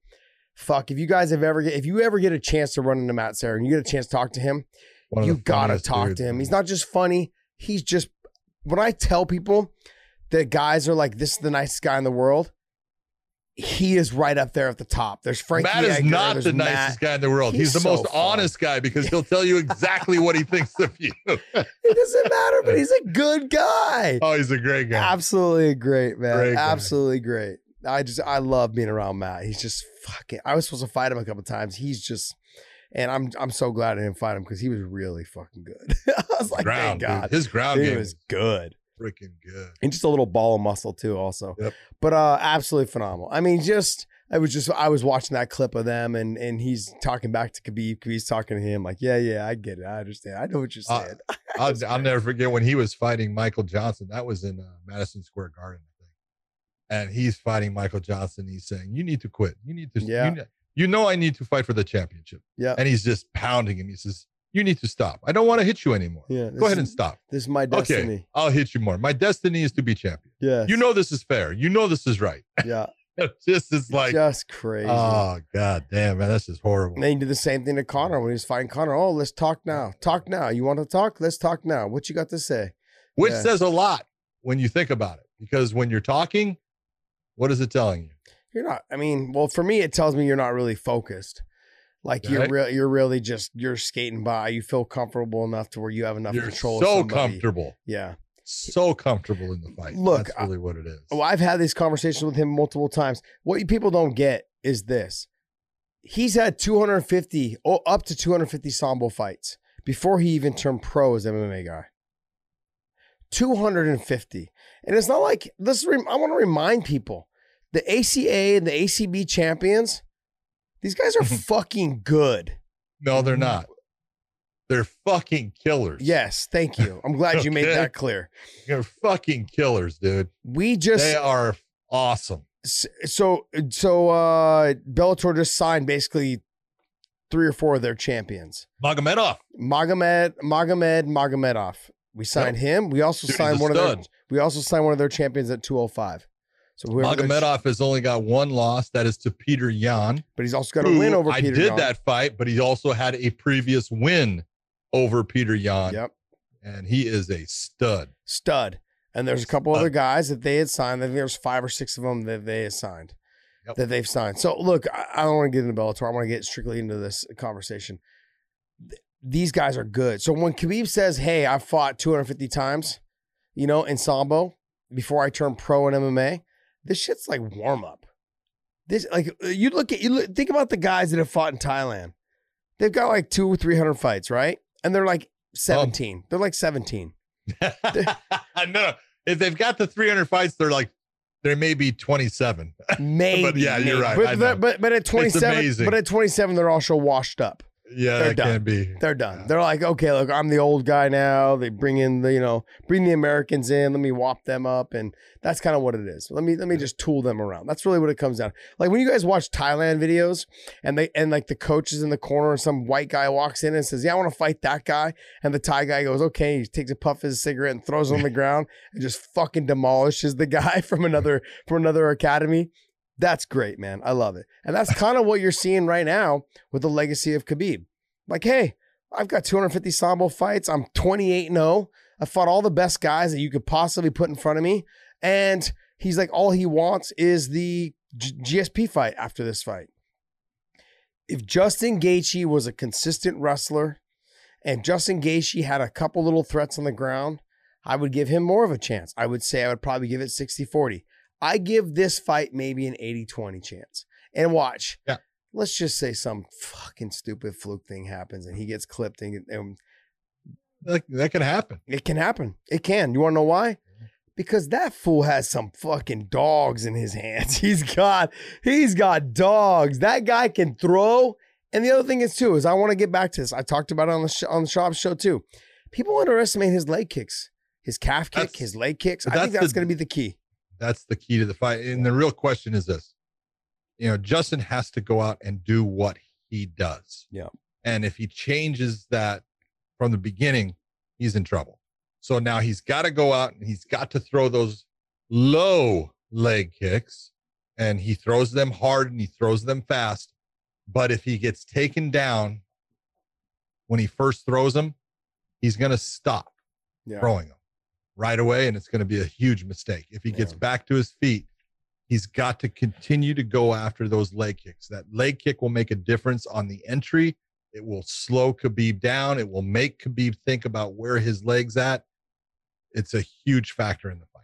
fuck. If you guys have ever get, if you ever get a chance to run into Matt Serra and you get a chance to talk to him, you gotta talk dudes. to him. He's not just funny. He's just when I tell people that guys are like, this is the nicest guy in the world, he is right up there at the top. There's Frankie. Matt is Edgar, not the Matt. nicest guy in the world. He's, He's the so most fun. honest guy because he'll tell you exactly what he thinks of you. it doesn't matter, but he's a good guy. Oh, he's a great guy. Absolutely great, man. Great Absolutely great. I just I love being around Matt. He's just fucking. I was supposed to fight him a couple times. He's just And I'm I'm so glad I didn't fight him because he was really fucking good. I was like, ground, thank dude. God. His ground He game was good. freaking good. And just a little ball of muscle too, also. Yep. But uh absolutely phenomenal. I mean, just I was just I was watching that clip of them and and he's talking back to Khabib. Khabib's talking to him like, yeah, yeah, I get it. I understand. I know what you're Uh, saying. I'll, I'll never forget when he was fighting Michael Johnson. That was in uh, Madison Square Garden. And he's fighting Michael Johnson. He's saying, "You need to quit. You need to. Yeah. You, you know, I need to fight for the championship." yeah. And he's just pounding him. He says, "You need to stop. I don't want to hit you anymore. Yeah. Go this ahead and stop. This is my destiny. Okay. I'll hit you more. My destiny is to be champion. Yeah. You know this is fair. You know this is right. Yeah. this is like, just crazy. oh god damn, man, that's just horrible. And then he did the same thing to Conor when he was fighting Conor. Oh, let's talk now. Talk now. You want to talk? Let's talk now. What you got to say? Which yeah. says a lot when you think about it, because when you're talking, what is it telling you? You're not. I mean, well, for me, it tells me you're not really focused. Like you're Okay. real. You're really just you're skating by. You feel comfortable enough to where you have enough You're control. so comfortable. Yeah. so comfortable in the fight. Look, that's really what it is. Well, I've had these conversations with him multiple times. What you people don't get is this: he's had 250, oh, up to 250 sambo fights before he even turned pro as an MMA guy. 250, and it's not like this. rem- I want to remind people: the ACA and the ACB champions, these guys are fucking good. no, they're not. They're fucking killers. Yes, thank you. I'm glad you made that clear. they're fucking killers, dude. We just they are awesome. So so uh Bellator just signed basically three or four of their champions. Magomedov. Magomed Magomed Magomedov. We signed him. We also Dude, signed one of their we also signed one of their champions at 205. So Magomedov has only got one loss. That is to Peter Yan. but he's also got a win over I Peter. did Yan. that fight, but he also had a previous win over Peter Yan. Yep. And he is a stud. Stud. And there's a couple other guys that they had signed. I think there's five or six of them that they had signed. Yep. That they've signed. So look, I, I don't want to get into Bellator. I want to get strictly into this conversation. Th- These guys are good. So when Khabib says, "Hey, I've fought 250 times," you know, in sambo before I turned pro in MMA, this shit's like warm up. This like you look at you look, think about the guys that have fought in Thailand. They've got like two or three hundred fights, right? And they're like 17. They're like 17. no, if they've got the 300 fights, they're like, there may be 27. Maybe. But yeah, you're right. But, but, but, but at 27, but at 27, they're also washed up. Yeah, They're done. be. They're done. Yeah. They're like, okay, look, I'm the old guy now. They bring in the, you know, bring the Americans in. Let me whop them up, and that's kind of what it is. Let me let me just tool them around. That's really what it comes down. Like when you guys watch Thailand videos, and they and like the coach is in the corner, and some white guy walks in and says, "Yeah, I want to fight that guy," and the Thai guy goes, "Okay," he takes a puff of his cigarette and throws it on the ground and just fucking demolishes the guy from another from another academy. That's great, man. I love it. And that's kind of what you're seeing right now with the legacy of Khabib. Like, hey, I've got 250 Sambo fights. I'm 28 0. I fought all the best guys that you could possibly put in front of me. And he's like, all he wants is the G- GSP fight after this fight. If Justin Gaethje was a consistent wrestler and Justin Gaethje had a couple little threats on the ground, I would give him more of a chance. I would say I would probably give it 60 40. I give this fight maybe an 80 20 chance. And watch. Yeah. Let's just say some fucking stupid fluke thing happens and he gets clipped and, and That, that can happen. it can happen. It can. You want to know why? Because that fool has some fucking dogs in his hands. He's got he's got dogs. That guy can throw. And the other thing is too is I want to get back to this. I talked about it on the sh- on the shop show too. People underestimate his leg kicks, his calf kick, That's- his leg kicks. I think that's that's going to be the key. That's the key to the fight. And the real question is this you know, Justin has to go out and do what he does. Yeah. And if he changes that from the beginning, he's in trouble. So now he's got to go out and he's got to throw those low leg kicks and he throws them hard and he throws them fast. But if he gets taken down when he first throws them, he's going to stop Yeah. throwing them right away, and it's going to be a huge mistake. If he gets back to his feet, he's got to continue to go after those leg kicks. That leg kick will make a difference on the entry. It will slow Khabib down. It will make Khabib think about where his legs at. It's a huge factor in the fight.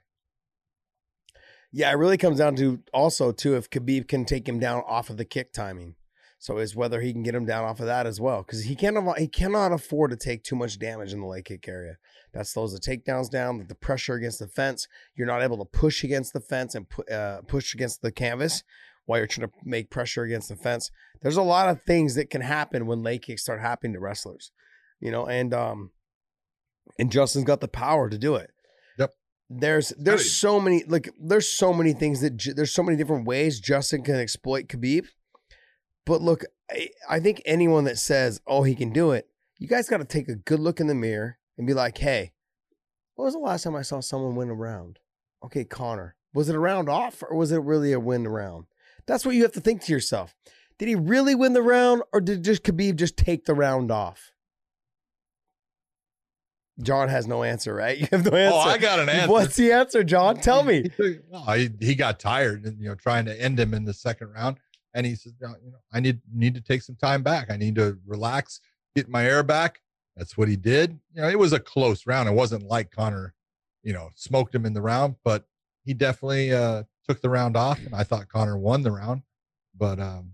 Yeah, it really comes down to also too if Khabib can take him down off of the kick timing. So it's whether he can get him down off of that as well, because he cannot he cannot afford to take too much damage in the leg kick area. That slows the takedowns down, the pressure against the fence. You're not able to push against the fence and pu- uh, push against the canvas while you're trying to make pressure against the fence. There's a lot of things that can happen when leg kicks start happening to wrestlers, you know, and um, and Justin's got the power to do it. Yep. There's there's so many like there's so many things that there's so many different ways Justin can exploit Khabib. But look, I, I think anyone that says, "Oh, he can do it," you guys got to take a good look in the mirror and be like, "Hey, when was the last time I saw someone win a round?" Okay, Conor, was it a round off or was it really a win round? That's what you have to think to yourself. Did he really win the round or did just Khabib just take the round off? John has no answer, right? You have no answer. Oh, I got an answer. What's the answer, John? Tell me. He, no, he, he got tired and you know trying to end him in the second round, and he said, "No, you know, I need need to take some time back. I need to relax, get my air back. That's what he did. You know, it was a close round. It wasn't like Conor, you know, smoked him in the round, but he definitely uh, took the round off, and I thought Conor won the round. But um,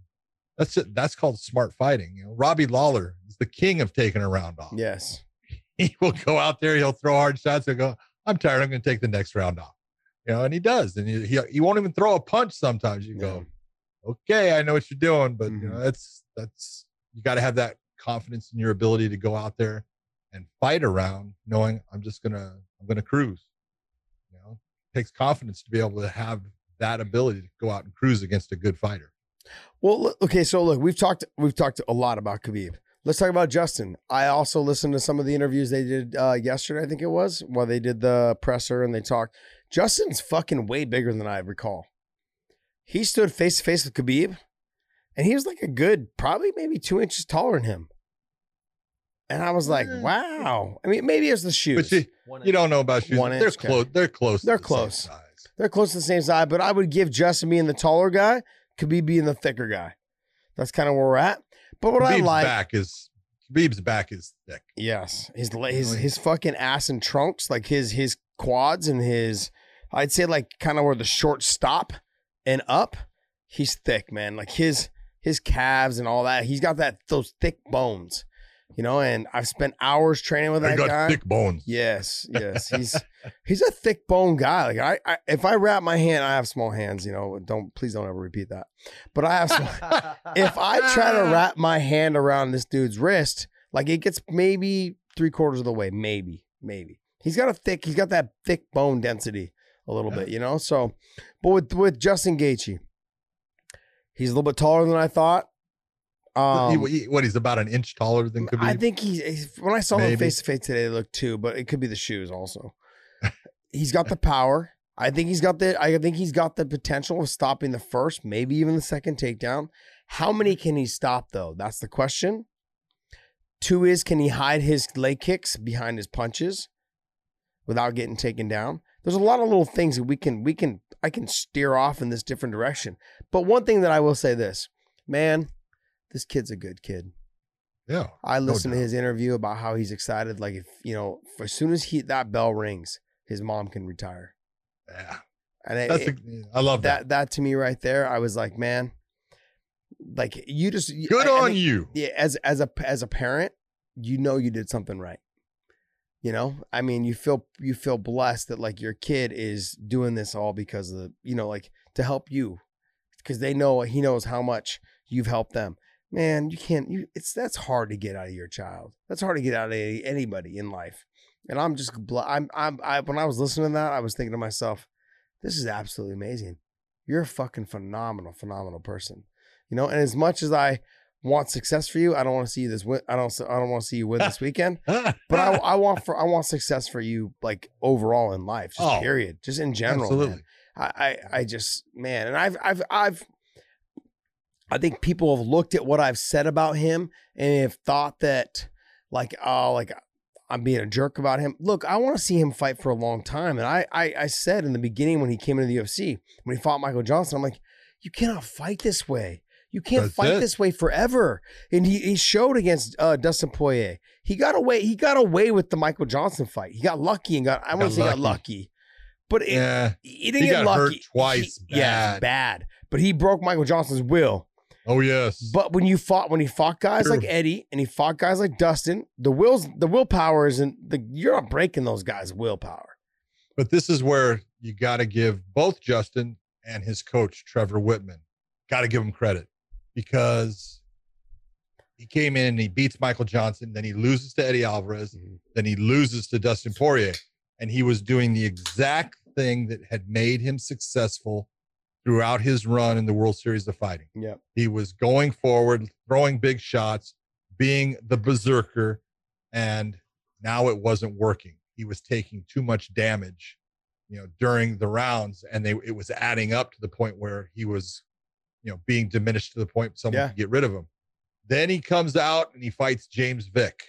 that's it. That's called smart fighting. You know, Robbie Lawler is the king of taking a round off Yes. he will go out there, he'll throw hard shots, and go, I'm tired, I'm going to take the next round off. You know, and he does. And he, he, he won't even throw a punch sometimes. You go, okay, I know what you're doing, but you know, that's, that's, you got to have that confidence in your ability to go out there and fight around knowing I'm just going to, I'm to cruise. You know, it takes confidence to be able to have that ability to go out and cruise against a good fighter. Well, okay, so look, we've talked we've talked a lot about Khabib. Let's talk about Justin. I also listened to some of the interviews they did uh, yesterday. I think it was while they did the presser and they talked. Justin's fucking way bigger than I recall. He stood face to face with Khabib, and he was like a good, probably maybe two inches taller than him. And I was like, Eh. wow. I mean, maybe it's the shoes. But you, you don't know about shoes. One They're inch, okay. close. They're close. They're the same close. size. They're close to the same size, but I would give Justin being the taller guy, Khabib being the thicker guy. That's kind of where we're at. But what I like, back is Khabib's back is thick. yes, his his his fucking ass and trunks, like his his quads and his, I'd say like kind of where the short stop and up, he's thick, man. Like his his calves and all that. He's got that those thick bones, you know. And I've spent hours training with They that got guy. thick bones. Yes, yes. He's he's a thick bone guy. Like I, I if I wrap my hand, I have small hands, you know. Don't please don't ever repeat that. But I have small if I try to wrap my hand around this dude's wrist, like it gets maybe three quarters of the way, maybe, maybe. He's got a thick, he's got that thick bone density a little Yeah. bit, you know. So, but with with Justin Gaethje, he's a little bit taller than I thought. Um, He- he- what he's about an inch taller than Khabib. I think he's he's- when I saw him face to face today, they looked two, but it could be the shoes also. he's got the power. I think he's got the I think he's got the potential of stopping the first, maybe even the second takedown. How many can he stop though? That's the question. Two is can he hide his leg kicks behind his punches without getting taken down? There's a lot of little things that we can we can I can steer off in this different direction. But one thing that I will say this, man, this kid's a good kid. yeah. I No listened to his interview about how he's excited. Like if you know, as soon as he that bell rings, his mom can retire. Yeah. And it, That's it- I love that. that that to me right there, I was like, man, like you just Good I- I on you. Yeah, as as a as a parent, you know you did something right. You know, I mean, you feel you feel blessed that like your kid is doing this all because of the you know like to help you because they know he knows how much you've helped them. Man, you can't. You it's that's hard to get out of your child. That's hard to get out of any, anybody in life. And I'm just I'm I'm I when I was listening to that, I was thinking to myself, this is absolutely amazing. You're a fucking phenomenal, phenomenal person. You know, and as much as I want success for you, I don't want to see you this win. I don't. I don't want to see you win this weekend. But I, I want for I want success for you, like overall in life, just Oh, period, just in general. I, I I just man, and I've I've I've I think people have looked at what I've said about him and have thought that like oh like I'm being a jerk about him. Look, I want to see him fight for a long time, and I I, I said in the beginning when he came into the UFC when he fought Michael Johnson, I'm like, you cannot fight this way. You can't That's fight it. this way forever. And he, he showed against uh, Dustin Poirier. He got away. He got away with the Michael Johnson fight. He got lucky and got. I Got wouldn't say got lucky. lucky, but it, yeah. he didn't He get got hurt lucky. twice He- yeah, bad. bad. But he broke Michael Johnson's will. Oh yes. But when you fought, when he fought guys like Eddie and he fought guys like Dustin, the wills, the willpower isn't the. You're not breaking those guys' willpower. But this is where you got to give both Justin and his coach Trevor Wittman got to give him credit because he came in and he beats Michael Johnson, then he loses to Eddie Alvarez, Mhm. then he loses to Dustin Poirier, and he was doing the exact thing that had made him successful throughout his run in the World Series of Fighting. Yep. He was going forward, throwing big shots, being the berserker, and now it wasn't working. He was taking too much damage, you know, during the rounds, and they it was adding up to the point where he was, you know, being diminished to the point someone Yeah. could get rid of him. Then he comes out and he fights James Vick,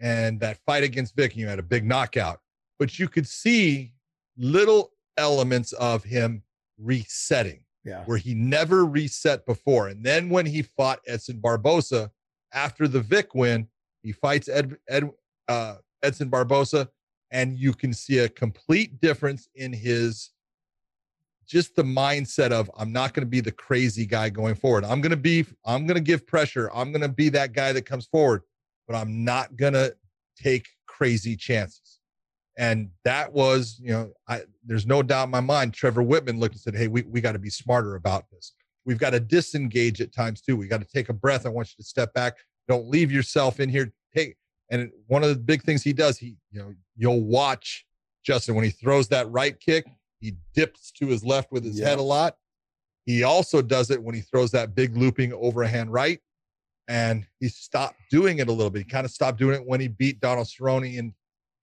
and that fight against Vick, you had a big knockout, but you could see little elements of him resetting Yeah. where he never reset before. And then when he fought Edson Barboza after the Vick win, he fights Ed, Ed uh, Edson Barboza, and you can see a complete difference in his just the mindset of I'm not going to be the crazy guy going forward. I'm going to be I'm going to give pressure. I'm going to be that guy that comes forward, but I'm not going to take crazy chances. And that was, you know, I there's no doubt in my mind. Trevor Wittman looked and said, Hey, we, we got to be smarter about this. We've got to disengage at times too. We got to take a breath. I want you to step back. Don't leave yourself in here. Take and one of the big things he does, he, you know, you'll watch Justin when he throws that right kick, he dips to his left with his Yeah. head a lot. He also does it when he throws that big looping overhand right. And he stopped doing it a little bit. He kind of stopped doing it when he beat Donald Cerrone. And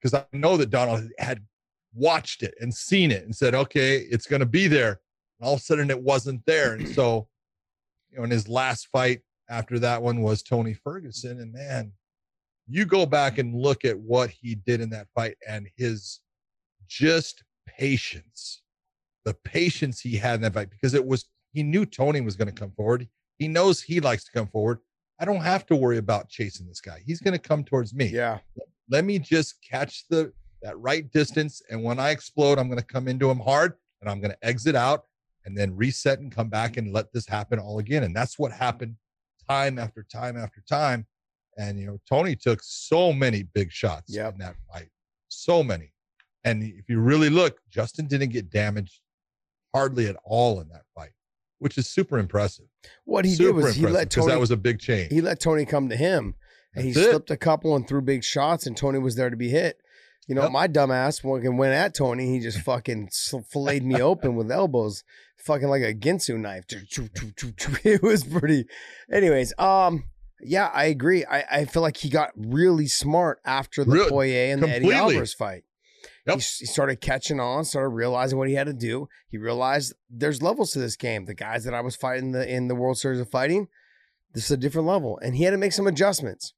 because I know that Donald had watched it and seen it and said, okay, it's going to be there. And all of a sudden it wasn't there. And so, you know, in his last fight after that one was Tony Ferguson. And man, you go back and look at what he did in that fight and his just patience, the patience he had in that fight, because it was, he knew Tony was going to come forward. He knows he likes to come forward. I don't have to worry about chasing this guy. He's going to come towards me Yeah. let me just catch the that right distance and when i explode i'm going to come into him hard and i'm going to exit out and then reset and come back and let this happen all again and that's what happened time after time after time and you know tony took so many big shots Yep. in that fight so many and if you really look justin didn't get damaged hardly at all in that fight which is super impressive What he super did was he let Tony. that was a big change he let Tony come to him, and he it. slipped a couple and threw big shots, and Tony was there to be hit. You know, Yep. my dumbass fucking went at Tony. He just fucking filleted me open with elbows, fucking like a Ginsu knife. It was pretty. Anyways, um, yeah, I agree. I, I feel like he got really smart after the Poirier and the Eddie completely. Alvarez fight. Yep. He, he started catching on, started realizing what he had to do. He realized there's levels to this game. The guys that I was fighting the in the World Series of Fighting, this is a different level, and he had to make some adjustments.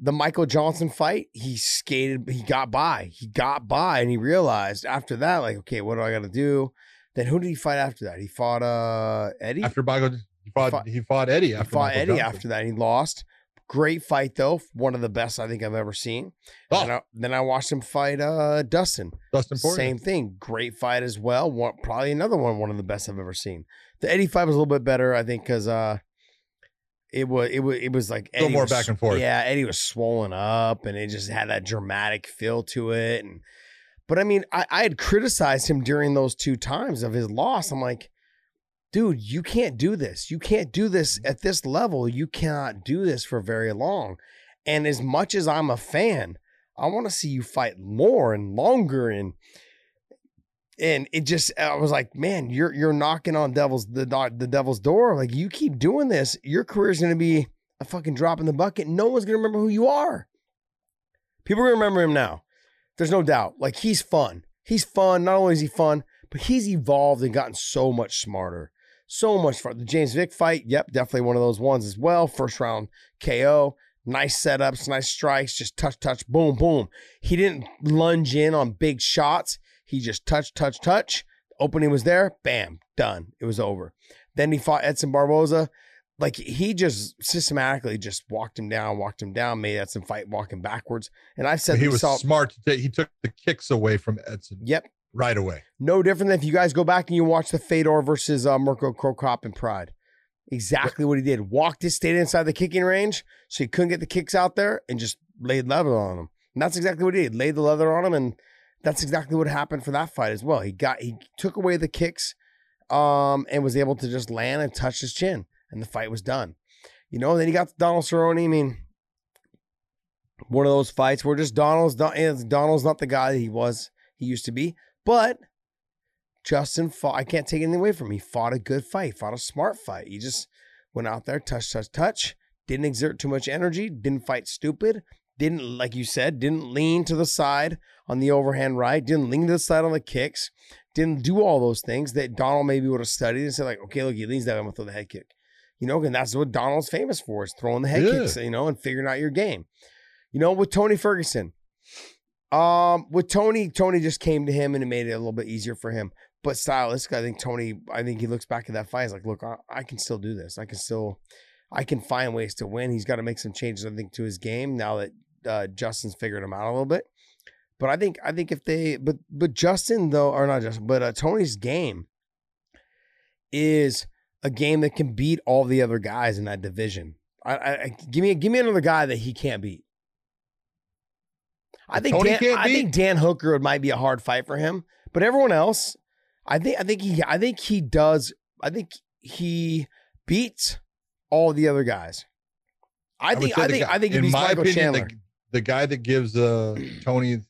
The Michael Johnson fight, he skated, he got by, he got by, and he realized after that, like, okay, what do I got to do? Then who did he fight after that? He fought uh Eddie. after Michael, he fought, fought- he fought eddie he fought Michael Eddie Johnson. after that. He lost. Great fight though, one of the best I think I've ever seen. Oh. Then, I, then I watched him fight uh Dustin. dustin Poirier. Same thing. Great fight as well. One, probably another one, one of the best I've ever seen. The Eddie fight was a little bit better, I think, because uh, it was it was it was like Little more was- back and forth. Yeah, Eddie was swollen up, and it just had that dramatic feel to it. And but I mean, I, I had criticized him during those two times of his loss. I'm like, dude, you can't do this. You can't do this mm-hmm. at this level. You cannot do this for very long. And as much as I'm a fan, I want to see you fight more and longer and and it just I was like, man, you're you're knocking on devil's the the devil's door. Like you keep doing this, your career's gonna be a fucking drop in the bucket. No one's gonna remember who you are. People are gonna remember him now. There's no doubt. Like he's fun. He's fun. Not only is he fun, but he's evolved and gotten so much smarter. So much fun. The James Vick fight, yep, definitely one of those ones as well. First round KO. Nice setups, nice strikes, just touch, touch, boom, boom. He didn't lunge in on big shots. He just touch, touch, touch. Opening was there, bam, done. It was over. Then he fought Edson Barboza. Like he just systematically just walked him down, walked him down, made Edson fight walking backwards. And I've said he was all- smart. He took the kicks away from Edson Yep. Right away. No different than if you guys go back and you watch the Fedor versus uh, Mirko Cro Cop in Pride. Exactly what he did. Walked his stayed inside the kicking range, so he couldn't get the kicks out there, and just laid leather on him. And that's exactly what he did. Laid the leather on him, and that's exactly what happened for that fight as well. He got he took away the kicks, um, and was able to just land and touch his chin, and the fight was done. You know, then he got Donald Cerrone. I mean, one of those fights where just Donald's not, Donald's not the guy that he was he used to be, but Justin fought. I can't take anything away from him. He fought a good fight, He fought a smart fight. He just went out there, touch, touch, touch. Didn't exert too much energy. Didn't fight stupid. Didn't, like you said, didn't lean to the side on the overhand right. Didn't lean to the side on the kicks. Didn't do all those things that Donald maybe would have studied and said, like, okay, look, he leans that, I'm gonna throw the head kick. You know, and that's what Donald's famous for is throwing the head yeah. kicks, you know, and figuring out your game. You know, with Tony Ferguson, um, with Tony, Tony just came to him and it made it a little bit easier for him. But stylistically, I think Tony, I think he looks back at that fight. He's like, look, I, I can still do this. I can still, I can find ways to win. He's got to make some changes, I think, to his game now that uh, Justin's figured him out a little bit. But I think, I think if they, but but Justin though, or not Justin, but uh, Tony's game is a game that can beat all the other guys in that division. I, I give me give me another guy that he can't beat. I think Dan, I think Dan Hooker might be a hard fight for him, but everyone else, I think I think he I think he does I think he beats all the other guys. I, I think I think guy, I think he beats Michael opinion, Chandler. The, the, guy that gives uh Tony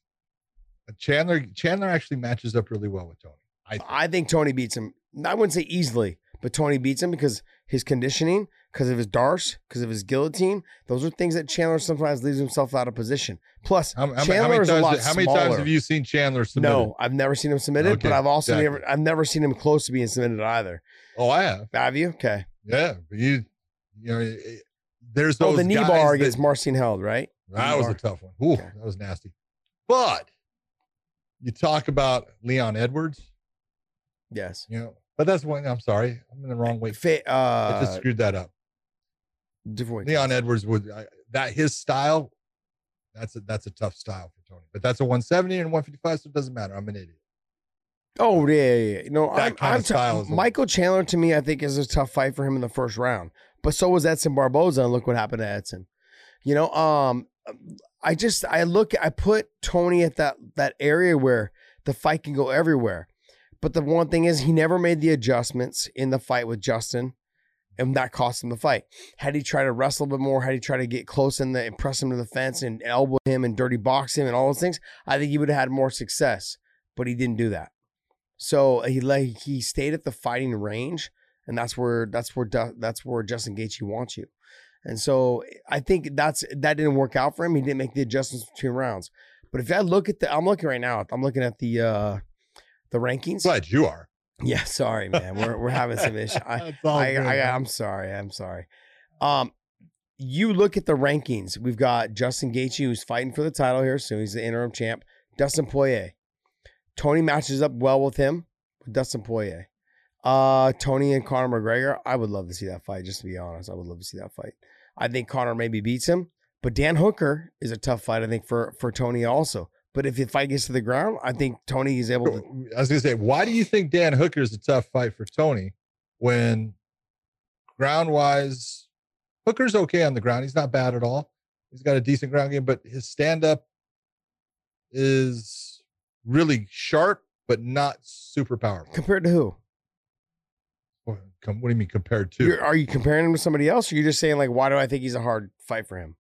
Chandler Chandler actually matches up really well with Tony. I think. I think Tony beats him. I wouldn't say easily, but Tony beats him because his conditioning, because of his D'Arce, because of his guillotine. Those are things that Chandler sometimes leaves himself out of position. Plus, how, Chandler how many, is a lot How many times have you seen Chandler submitted? No, I've never seen him submitted, okay, but I've also exactly. never I've never seen him close to being submitted either. Oh, I have. Have you? Okay. Yeah, but you, you know, there's those. Oh, the knee bar against Marcin Held, right? That was a tough one. Ooh, okay. that was nasty. But you talk about Leon Edwards. Yes. You know, but that's one. I'm sorry, I'm in the wrong way. Fa- uh, I just screwed that up. Different. Leon Edwards would I, that his style. That's a that's a tough style for Tony, but that's a 170 and 155, so it doesn't matter. I'm an idiot. Oh yeah, yeah, yeah. You know, that I'm, kind I'm of style. T- Michael Chandler to me, I think is a tough fight for him in the first round. But so was Edson Barboza, and look what happened to Edson. You know, um, I just I look, I put Tony at that that area where the fight can go everywhere. But the one thing is, he never made the adjustments in the fight with Justin, and that cost him the fight. Had he tried to wrestle a bit more, had he tried to get close in the and press him to the fence and elbow him and dirty box him and all those things, I think he would have had more success. But he didn't do that. So he like he stayed at the fighting range, and that's where that's where that's where Justin Gaethje wants you. And so I think that's that didn't work out for him. He didn't make the adjustments between rounds. But if I look at the, I'm looking right now. I'm looking at the uh the rankings. Glad you are. Yeah, sorry, man. We're we're having some issues. I, I, I, I'm sorry. I'm sorry. Um, you look at the rankings. We've got Justin Gaethje, who's fighting for the title here soon. He's the interim champ. Dustin Poirier. Tony matches up well with him. With Dustin Poirier. Uh, Tony and Conor McGregor. I would love to see that fight. Just to be honest, I would love to see that fight. I think Conor maybe beats him, but Dan Hooker is a tough fight. I think for for Tony also. But if the fight gets to the ground, I think Tony is able to. I was going to say, why do you think Dan Hooker is a tough fight for Tony when ground wise, Hooker's okay on the ground. He's not bad at all. He's got a decent ground game, but his stand up is really sharp, but not super powerful. Compared to who? What, what do you mean compared to? You're, are you comparing him to somebody else? Or are you just saying, like, why do I think he's a hard fight for him?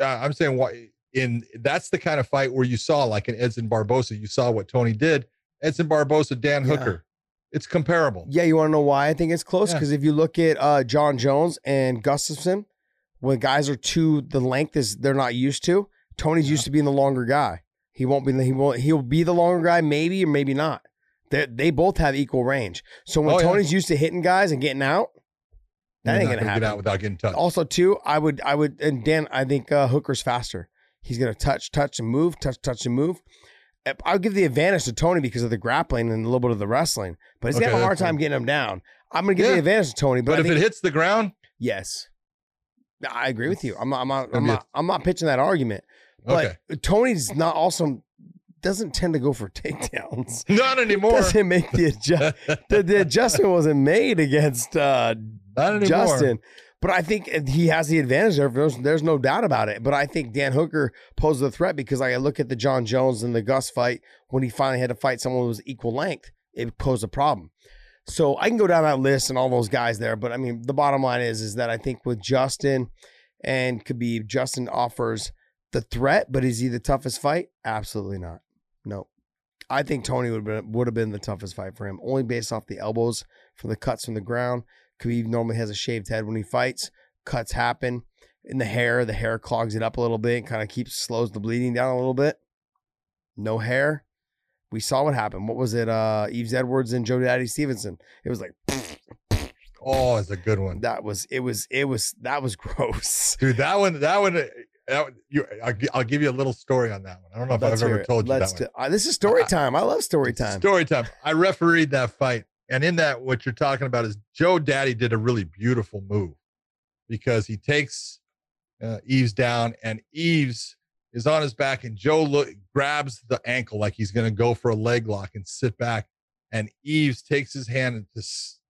Uh, I'm saying why in that's the kind of fight where you saw like an Edson Barboza, you saw what Tony did. Edson Barboza, Dan yeah. Hooker. It's comparable. Yeah, you want to know why I think it's close? Because yeah. if you look at uh, Jon Jones and Gustafsson, when guys are too the length is they're not used to. Tony's yeah. used to being the longer guy. He won't be. He won't. He'll be the longer guy, maybe or maybe not. They they both have equal range. So when oh, Tony's used to hitting guys and getting out, that You're ain't gonna happen. Get out without getting touched. Also, too, I would I would and Dan, I think uh, Hooker's faster. He's going to touch, touch, and move, touch, touch, and move. Eh, I'll give the advantage to Tony because of the grappling and a little bit of the wrestling, but he's okay, got a hard time getting him down. I'm going to give yeah. the advantage to Tony. But, but if think, it hits the ground, yes, I agree with you. I'm not, I'm not, I'm not, I'm not pitching that argument. But okay. Tony's not also doesn't tend to go for takedowns. Not anymore. Doesn't make the adjust. the, the, adjustment wasn't made against uh, Not anymore. Justin. But I think he has the advantage there. There's, there's no doubt about it. But I think Dan Hooker posed a threat because I look at the Jon Jones and the Gus fight when he finally had to fight someone who was equal length. It posed a problem. So I can go down that list and all those guys there. But I mean, the bottom line is, is that I think with Justin and Khabib, Justin offers the threat, but is he the toughest fight? Absolutely not. No. I think Tony would have been, would have been the toughest fight for him, only based off the elbows from the cuts from the ground. Khabib normally has a shaved head when he fights. Cuts happen in the hair. The hair clogs it up a little bit, kind of keeps slows the bleeding down a little bit. No hair. We saw what happened. What was it? Uh Yves Edwards and Joe Daddy Stevenson. It was like Oh, it's a good one. that was it was it was that was gross. Dude, that one, that one, that one you, I'll, I'll give you a little story on that one. I don't know if Let's I've ever it. told you Let's that one. do- uh, this is story time. I love story time. Story time. I refereed that fight. And in that, what you're talking about is Joe Daddy did a really beautiful move because he takes uh, Yves down and Yves is on his back and Joe look, grabs the ankle like he's going to go for a leg lock and sit back. And Yves takes his hand to,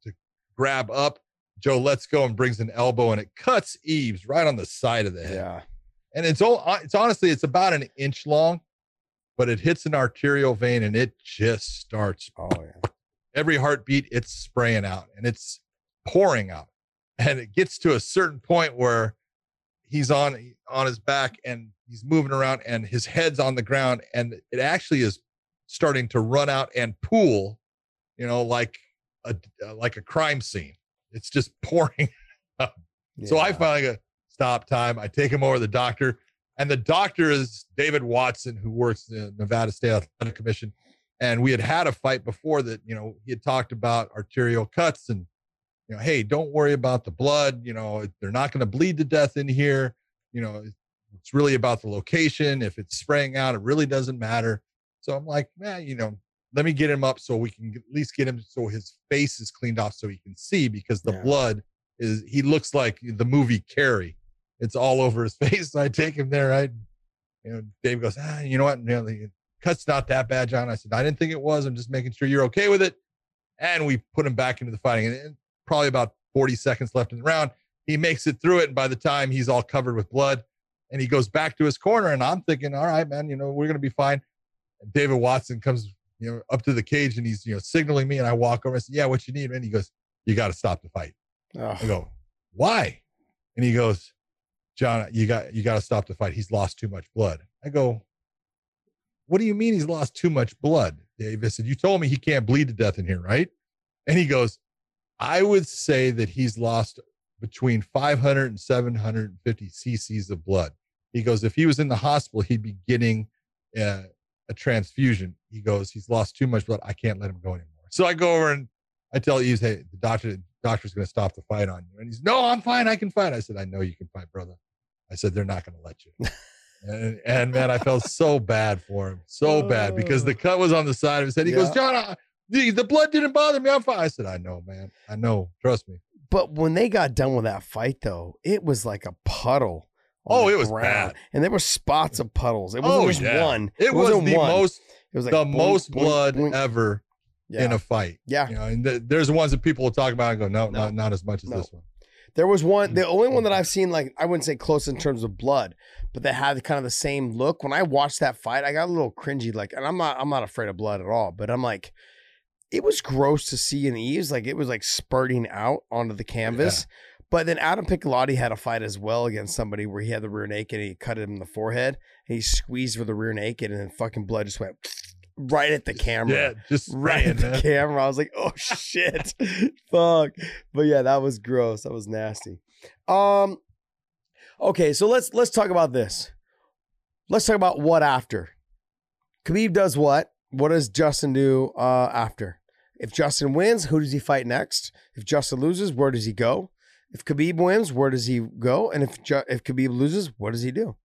to grab up. Joe lets go and brings an elbow and it cuts Yves right on the side of the head Yeah. and it's all it's honestly it's about an inch long but it hits an arterial vein and it just starts Oh yeah. Every heartbeat it's spraying out and it's pouring out and it gets to a certain point where he's on on his back and he's moving around and his head's on the ground and it actually is starting to run out and pool you know like a like a crime scene it's just pouring so I Yeah. finally go, stop time. I take him over to the doctor, and the doctor is David Watson, who works in the Nevada State Athletic Commission. And we had had a fight before that, you know, he had talked about arterial cuts and, you know, hey, don't worry about the blood. You know, they're not going to bleed to death in here. You know, it's really about the location. If it's spraying out, it really doesn't matter. So I'm like, man, you know, let me get him up so we can at least get him so his face is cleaned off so he can see because the Yeah. blood is he looks like the movie Carrie. It's all over his face. So I take him there. I, you know, Dave goes, ah, you know what? You know, cut's not that bad, John. I said, I didn't think it was. I'm just making sure you're okay with it. And we put him back into the fighting. And and probably about 40 seconds left in the round. He makes it through it. And by the time he's all covered with blood and he goes back to his corner, and I'm thinking, all right, man, you know, we're going to be fine. And David Watson comes, you know, up to the cage and he's, you know, signaling me. And I walk over. and say, yeah, what you need, man? He goes, you got to stop the fight. I Oh, go, why? And he goes, John, you got you got to stop the fight. He's lost too much blood. I go, what do you mean he's lost too much blood? Davis said, you told me he can't bleed to death in here, right? And he goes, I would say that he's lost between 500 and 750 cc's of blood. He goes, if he was in the hospital, he'd be getting uh, a transfusion. He goes, he's lost too much blood. I can't let him go anymore. So I go over and I tell Yves, hey, the doctor, doctor's going to stop the fight on you. And he's, no, I'm fine. I can fight. I said, I know you can fight, brother. I said, they're not going to let you. and, and man, I felt so bad for him, so bad because the oh. cut was on the side of his head. He goes, John, I, the, the blood didn't bother me. I'm fine. I said, I know, man. I know. Trust me. But when they got done with that fight, though, it was like a puddle. Oh, it was ground. bad. and there were spots of puddles. It wasn't Oh, just yeah. one. It, was wasn't the one. most, It was like the boink, most boink, blood boink. ever Yeah. in a fight. yeah. You know, and th- there's the ones that people will talk about and go, no, No. not, not as much as No. this one. There was one, the only one that mm-hmm. I've seen, like, I wouldn't say close in terms of blood, but that had kind of the same look. When I watched that fight, I got a little cringy, like, and I'm not, I'm not afraid of blood at all, but I'm like, it was gross to see in Yves. Like, it was like spurting out onto the canvas. But then Adam Piccolotti had a fight as well against somebody where he had the rear naked and he cut him in the forehead and he squeezed with the rear naked and then fucking blood just went right at the camera. Yeah, just Right at the camera. I was like, oh shit. Fuck. But yeah, that was gross. That was nasty. Um okay, so let's let's talk about this. Let's talk about what after. Khabib does what? What does Justin do uh after? If Justin wins, who does he fight next? If Justin loses, where does he go? If Khabib wins, where does he go? And if if Khabib loses, what does he do?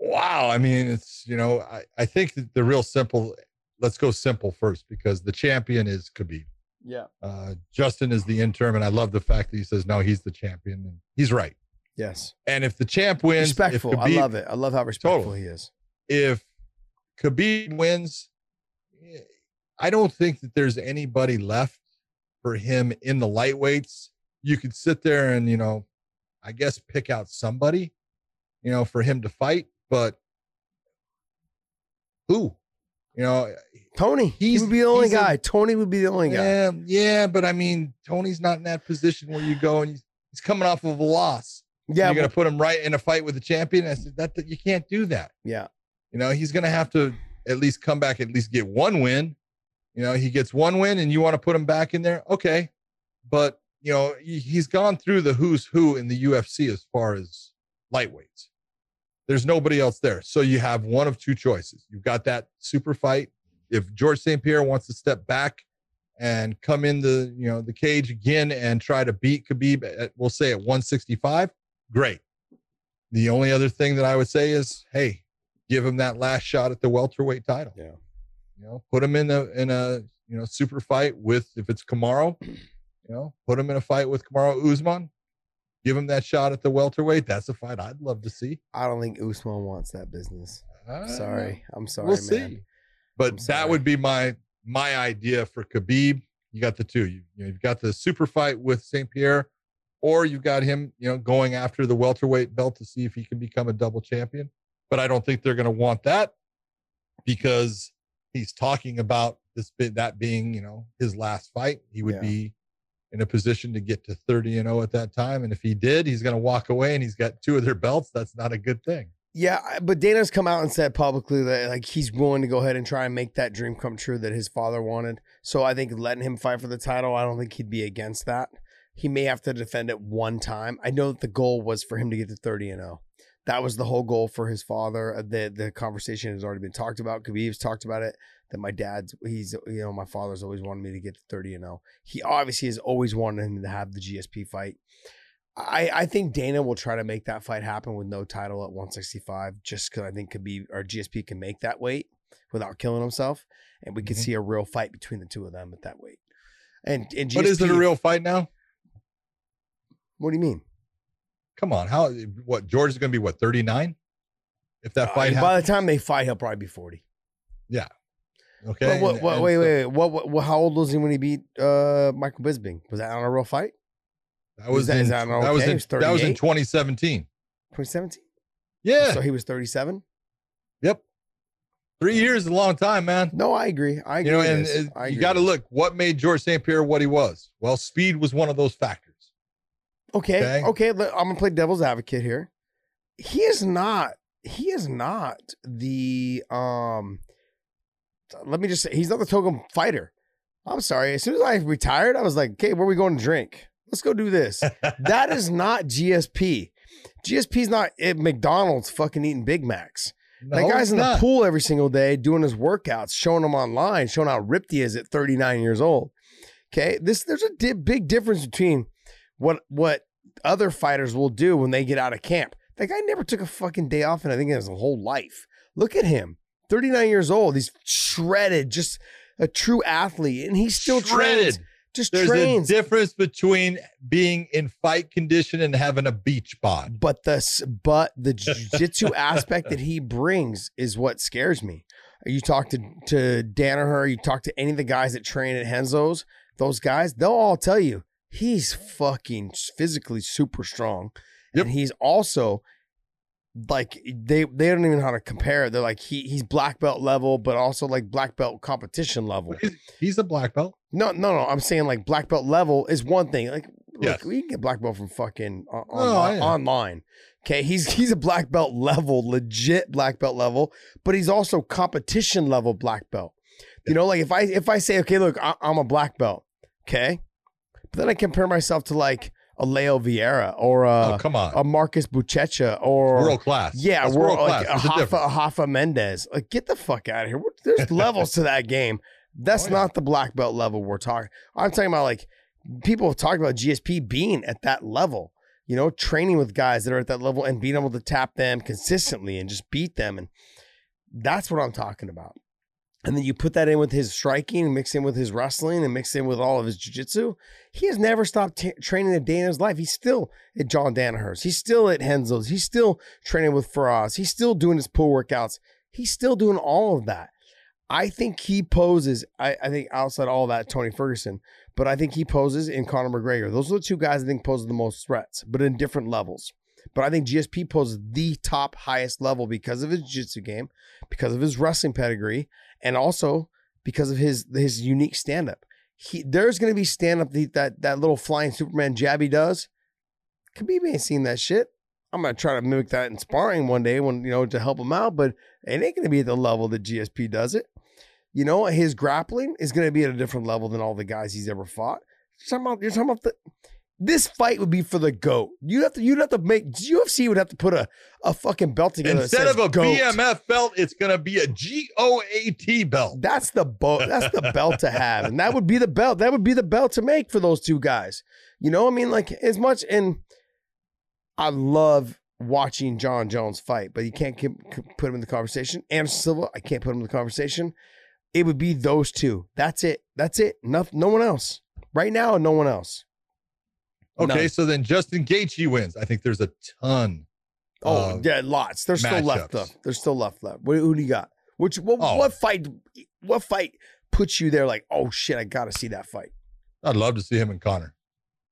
Wow. I mean, it's, you know, I, I think that the real simple, let's go simple first because the champion is Khabib. Yeah. Uh, Justin is the interim, and I love the fact that he says, no, he's the champion. And he's right. Yes. And if the champ wins, Respectful. I love it. I love how respectful Totally. he is. if Khabib wins, eh, I don't think that there's anybody left for him in the lightweights. You could sit there and, you know, I guess pick out somebody, you know, for him to fight, but who? You know, Tony. He would be the only he's a- guy. Tony would be the only guy. yeah, yeah, but I mean, Tony's not in that position where you go and he's, he's coming off of a loss. Yeah. you're gonna put him right in a fight with the champion. I said that, that you can't do that. yeah. You know, he's gonna have to at least come back, at least get one win. You know, he gets one win, and you want to put him back in there, okay? But you know, he's gone through the who's who in the UFC as far as lightweights. There's nobody else there, so you have one of two choices. You've got that super fight. If George St. Pierre wants to step back and come in the you know the cage again and try to beat Khabib, at, we'll say at 165, great. The only other thing that I would say is, hey, give him that last shot at the welterweight title. Yeah. You know, put him in a in a you know super fight with if it's Kamaru, you know, put him in a fight with Kamaru Usman. Give him that shot at the welterweight. That's a fight I'd love to see. I don't think Usman wants that business. Uh, Sorry. I'm sorry, we'll man. see. But I'm that would be my my idea for Khabib. You got the two. You, you know, you've got the super fight with St. Pierre, or you've got him, you know, going after the welterweight belt to see if he can become a double champion. But I don't think they're going to want that because he's talking about this bit that being, you know, his last fight. He would Yeah. be in a position to get to 30 and 0 at that time. And if he did, he's going to walk away and he's got two of their belts. That's not a good thing. Yeah, but Dana's come out and said publicly that like he's willing to go ahead and try and make that dream come true that his father wanted. So I think letting him fight for the title, I don't think he'd be against that. He may have to defend it one time. I know that the goal was for him to get to 30 and 0. That was the whole goal for his father. Uh, The the conversation has already been talked about. Khabib's talked about it. That my dad's he's you know my father's always wanted me to get to 30 and 0. He obviously has always wanted him to have the GSP fight. I, I think Dana will try to make that fight happen with no title at 165, just because I think Khabib or GSP can make that weight without killing himself, and we could Mhm. see a real fight between the two of them at that weight. And and GSP, But is it a real fight now? What do you mean? Come on, how what George is going to be what 39? If that Uh, fight by the time they fight, he'll probably be 40. Okay. But what, and- what, and wait, so wait, wait. What, what, how old was he when he beat uh, Michael Bisping? Was that on a real fight? That was that- in, that that was in was that was in 2017. 2017. Yeah. So he was 37. yep. Three years is a long time, man. No, I agree. I agree. You know, and this. uh, you got to look what made George St. Pierre what he was. Well, speed was one of those factors. Okay. Okay. Okay. I'm gonna play devil's advocate here. He is not. He is not the. Um. Let me just say, he's not the token fighter. I'm sorry. As soon as I retired, I was like, "Okay, where are we going to drink? Let's go do this." that is not GSP. GSP's not at McDonald's fucking eating Big Macs. No, that guy's in the not. pool every single day doing his workouts, showing them online, showing how ripped he is at 39 years old. Okay, this there's a di- big difference between what what other fighters will do when they get out of camp. That guy never took a fucking day off, and I think in his whole life. Look at him, 39 years old. He's shredded, just a true athlete, and he still trains. Shredded. Just There's trains. a difference between being in fight condition and having a beach bod. but the but the jiu-jitsu aspect that he brings is what scares me. You talk to to Danaher, you talk to any of the guys that train at Renzo's, those guys, they'll all tell you he's fucking physically super strong, Yep. and he's also like they they don't even know how to compare. They're like he he's black belt level, but also like black belt competition level. He's, a black belt. No, no, no. I'm saying like black belt level is one thing. Like, look, Yes. we can get black belt from fucking uh, oh, on, Oh, online, yeah. online. Okay, he's he's a black belt level, legit black belt level, but he's also competition level black belt. You know, like if I if I say, okay, look, I, I'm a black belt, okay, but then I compare myself to like a Leo Vieira or a, oh, come on. a Marcus Buchecha or world class. yeah, That's we're world like class. a There's a. Rafa, a Rafa Mendes. Like, get the fuck out of here. There's levels to that game. That's Oh, yeah. not the black belt level we're talking. I'm talking about like people have talked about GSP being at that level. You know, training with guys that are at that level and being able to tap them consistently and just beat them, and that's what I'm talking about. And then you put that in with his striking, mix in with his wrestling, and mix in with all of his jiu-jitsu. He has never stopped t- training a day in his life. He's still at John Danaher's. He's still at Renzo's. He's still training with Firas. He's still doing his pull workouts. He's still doing all of that. I think he poses. I, I think outside all that, Tony Ferguson, but I think he poses in Conor McGregor. Those are the two guys I think pose the most threats, but in different levels. But I think GSP poses the top highest level because of his jiu-jitsu game, because of his wrestling pedigree, and also because of his his unique stand-up. He there's gonna be stand-up that that, that little flying Superman jab he does. Khabib ain't seen that shit. I'm gonna try to mimic that in sparring one day when you know to help him out, but it ain't gonna be at the level that GSP does it. You know, his grappling is gonna be at a different level than all the guys he's ever fought. You're talking about, you're talking about the, this fight would be for the goat. You have to you'd have to make UFC would have to put a, a fucking belt together. Instead of a GOAT. BMF belt, it's going to be a GOAT belt. That's the boat. That's the belt to have, and that would be the belt. That would be the belt to make for those two guys. You know, what I mean, like as much. And I love watching Jon Jones fight, but you can't keep, put him in the conversation. Anderson Silva, I can't put him in the conversation. It would be those two. That's it. That's it. No, no one else. Right now, no one else. Okay, None. so then Justin Gaethje wins. I think there's a ton. Oh yeah, lots. There's still left though. There's still left left. What, who do you got? Which what, Oh. what fight? What fight puts you there? Like, oh shit, I got to see that fight. I'd love to see him and Conor.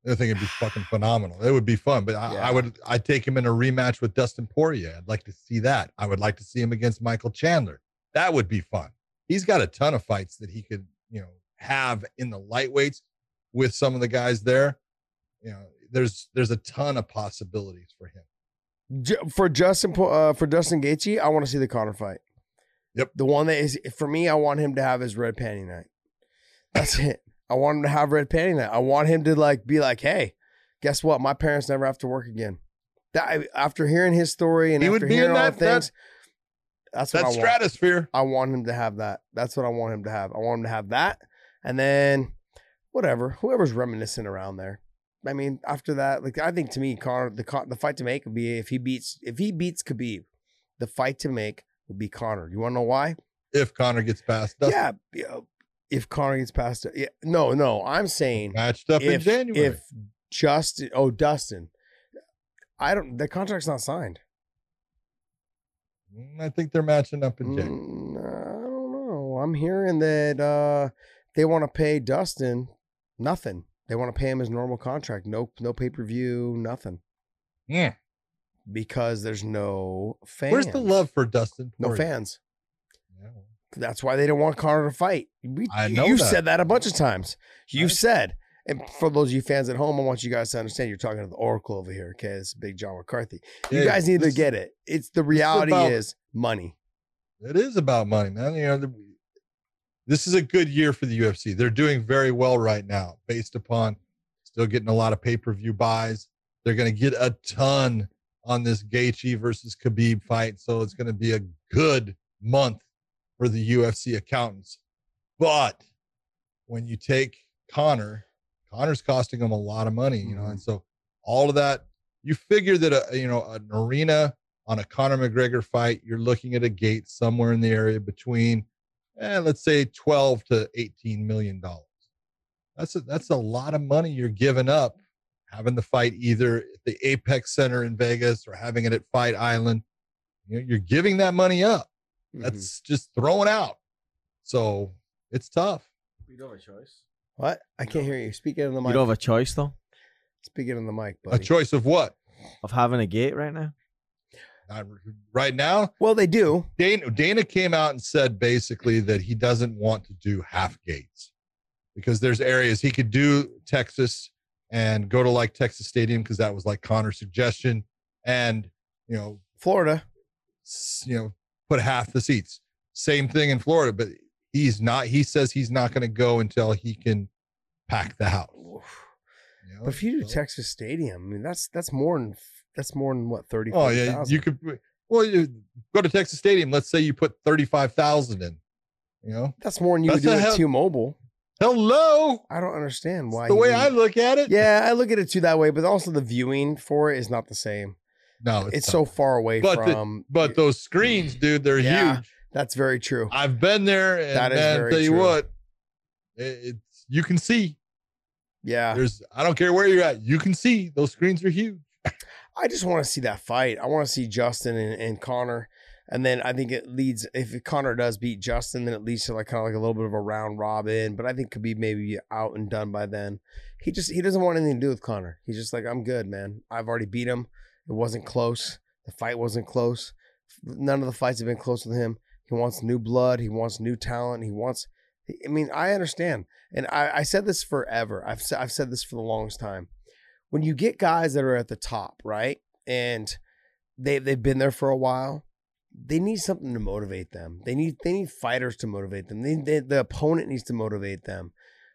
I think it'd be fucking phenomenal. It would be fun, but I, Yeah. I would I'd take him in a rematch with Dustin Poirier. I'd like to see that. I would like to see him against Michael Chandler. That would be fun. He's got a ton of fights that he could, you know, have in the lightweights with some of the guys there. You know, there's there's a ton of possibilities for him. For Justin uh, for Justin Gaethje, I want to see the Conor fight. Yep. The one that is for me, I want him to have his red panty night. That's it. I want him to have red panty night. I want him to like be like, hey, guess what? My parents never have to work again. That after hearing his story and He would after be hearing in all that- things, that's what That I want. stratosphere. I want him to have that. That's what I want him to have. I want him to have that, and then whatever, whoever's reminiscent around there. I mean, after that, like I think to me, Conor, the the fight to make would be if he beats if he beats Khabib, the fight to make would be Conor. You want to know why? If Conor gets past Dustin, Yeah, yeah, if Conor gets past yeah, no, no, I'm saying matched up in January. if Justin, oh Dustin, I don't. The contract's not signed. Mm, I think they're matching up in January. Mm, I don't know. I'm hearing that uh, they want to pay Dustin nothing. They want to pay him his normal contract. No, no pay per view, nothing, Yeah. because there's no fans. Where's the love for Dustin? No fans. Yeah, That's why they don't want Conor to fight. We, I know You've that. said that a bunch of times. You've said, and for those of you fans at home, I want you guys to understand you're talking to the Oracle over here. Okay, it's Big John McCarthy. You yeah, guys need to get it. It's the reality about- is money. It is about money, man. You know, the, this is a good year for the UFC. They're doing very well right now, based upon still getting a lot of pay per view buys. They're going to get a ton on this Gaethje versus Khabib fight, so it's going to be a good month for the UFC accountants. But when you take Conor, Conor's costing them a lot of money, you know, mm-hmm. and so all of that, you figure that a you know an arena on a Conor McGregor fight, you're looking at a gate somewhere in the area between, eh, let's say 12 to 18 million dollars. That's a, that's a lot of money you're giving up having the fight either at the Apex Center in Vegas or having it at Fight Island. You know, you're giving that money up. Mhm. That's just throwing out. So it's tough. You don't have a choice. what? I can't hear you. Speak into the mic. You don't have a choice though Speak into the mic, buddy. A choice of what? of having a gate right now. Right now, well, they do. Dana, Dana came out and said basically that he doesn't want to do half gates because there's areas he could do Texas and go to like Texas Stadium because that was like Conor's suggestion, and you know, Florida. you know, put half the seats. Same thing in Florida, but he's not. He says he's not going to go until he can pack the house. you know? But if you do So- Texas Stadium, I mean that's that's more than that's more than what thirty. oh yeah, you could. Well, you go to Texas Stadium. Let's say you put thirty five thousand in. You know, That's more than you would do at T-Mobile. hello. I don't understand why. the way I look at it. yeah, I look at it too that way, but also the viewing for it is not the same. No, It's, it's, so far away But the- But those screens, dude, they're Yeah. huge. that's very true. I've been there, and That is man, very tell you true. what, it's you can see. Yeah, There's, I don't care where you're at, you can see those screens are huge. I just want to see that fight. I want to see Justin and, and Conor. And then I think it leads if Conor does beat Justin, then it leads to like kind of like a little bit of a round robin. But I think maybe be maybe out and done by then. He just he doesn't want anything to do with Conor. He's just like I'm good, man. I've already beat him. It wasn't close. The fight wasn't close. None of the fights have been close with him. He wants new blood. He wants new talent. He wants. I mean, I understand, and I, I said this forever. I've I've said this for the longest time. When you get guys that are at the top, right, and they they've been there for a while, they need something to motivate them. They need they need fighters to motivate them. They, they, the opponent needs to motivate them.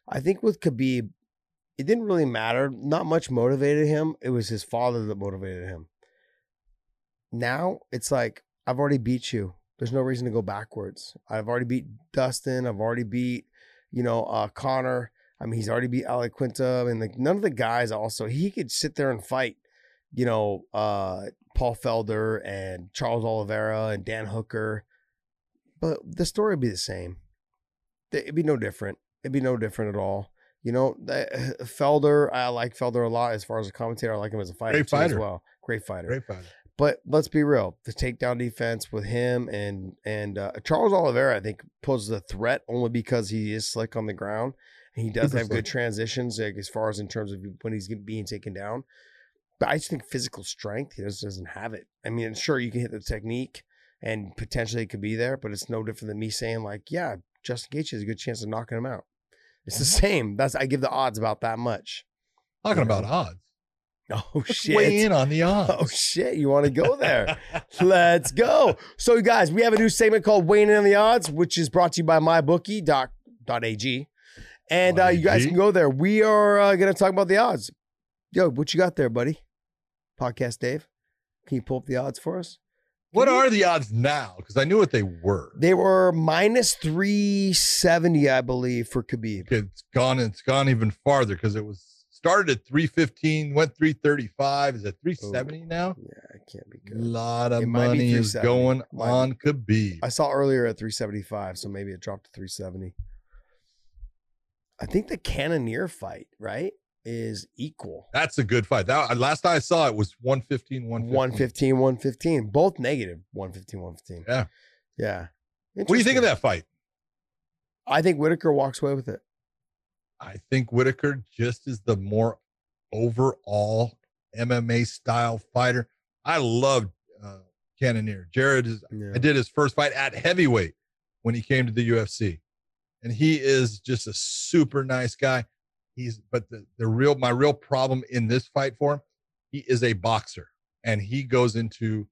I think with Khabib, it didn't really matter. Not much motivated him. It was his father that motivated him. Now it's like I've already beat you. There's no reason to go backwards. I've already beat Dustin. I've already beat, you know, uh, Conor. I mean, he's already beat Al Iaquinta, and like none of the guys. Also, he could sit there and fight, you know, uh, Paul Felder and Charles Oliveira and Dan Hooker, but the story would be the same. It'd be no different. It'd be no different at all. You know, the- Felder. I like Felder a lot as far as a commentator. I like him as a fighter Great too, as well. Great fighter. Great fighter. But let's be real. The takedown defense with him and and uh, Charles Oliveira, I think, poses a threat only because he is slick on the ground he does have good transitions, like as far as in terms of when he's being taken down. But I just think physical strength, he just doesn't have it. I mean, sure, you can hit the technique and potentially it could be there, but it's no different than me saying like, yeah, Justin Gaethje has a good chance of knocking him out. It's the same. That's I give the odds about that much. Talking Yeah. about odds. Oh shit! Weigh in on the oh, odds. Oh shit, you want to go there? Let's go. So, you guys, we have a new segment called Weighing In on the Odds, which is brought to you by mybookie.ag. And uh, you guys can go there. We are uh, going to talk about the odds. Yo, what you got there, buddy? Podcast Dave. Can you pull up the odds for us? What are the odds now? Because I knew what they were. They were minus 370, I believe, for Khabib. It's gone. It's gone even farther because it was started at 315, went 335. Is it 370 now? Yeah, it can't be A good. lot of It money is 370. going on Khabib. I saw earlier at 375, so maybe it dropped to 370. I think the Cannonier fight, right, is equal. That's a good fight. That last I saw it was 115, 115. 115, 115. Both negative 115, 115. Yeah. Yeah. What do you think of that fight? I think Whittaker walks away with it. I think Whittaker just is the more overall MMA style fighter. I loved uh, Cannonier. Jared is Yeah. I did his first fight at heavyweight when he came to the UFC. And he is just a super nice guy. He's but the, the real my real problem in this fight for him, he is a boxer and he goes into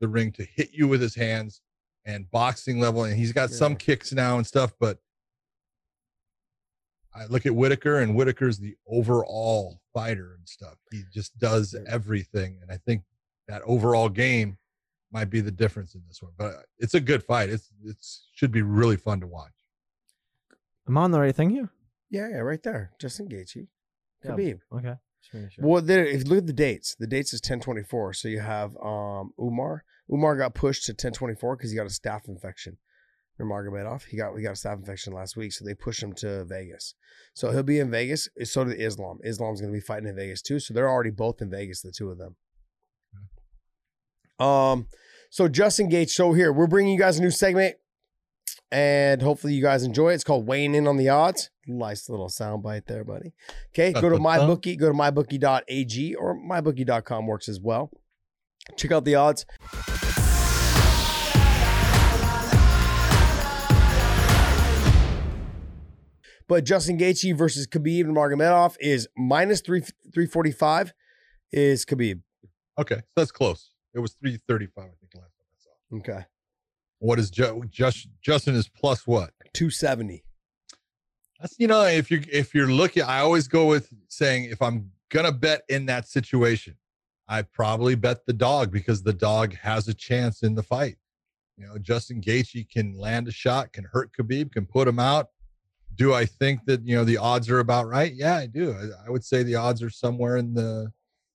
the ring to hit you with his hands and boxing level and he's got some kicks now and stuff, but I look at Whittaker and Whittaker's the overall fighter and stuff. He just does everything. And I think that overall game might be the difference in this one. But it's a good fight. It's it's should be really fun to watch. Am I on the right thing here? Yeah, yeah, right there. Justin Gaethje. Khabib. Okay. Just making sure. Well, there, if you look at the dates, the dates is 1024. So you have um Umar. Umar got pushed to 1024 because he got a staph infection. Nurmagomedov, he got he got a staph infection last week, so they pushed him to Vegas. So he'll be in Vegas. So did Islam. Islam's going to be fighting in Vegas too. So they're already both in Vegas, the two of them. Um, so Justin Gaethje. So here we're bringing you guys a new segment, and hopefully you guys enjoy it. It's called weighing in on the odds. Nice little soundbite there, buddy. Okay, go to mybookie. Go to mybookie.ag or mybookie.com works as well. Check out the odds. But Justin Gaethje versus Khabib Nurmagomedov is minus three three forty five. Is Khabib Okay, so that's close. It was 335, I think, last time I saw. okay? What is Ju- just Justin is plus what? Two seventy. That's you know, if you're if you're looking, I always go with saying if I'm gonna bet in that situation, I probably bet the dog because the dog has a chance in the fight. You know, Justin Gaethje can land a shot, can hurt Khabib, can put him out. Do I think that you know the odds are about right? Yeah, I do. I, I would say the odds are somewhere in the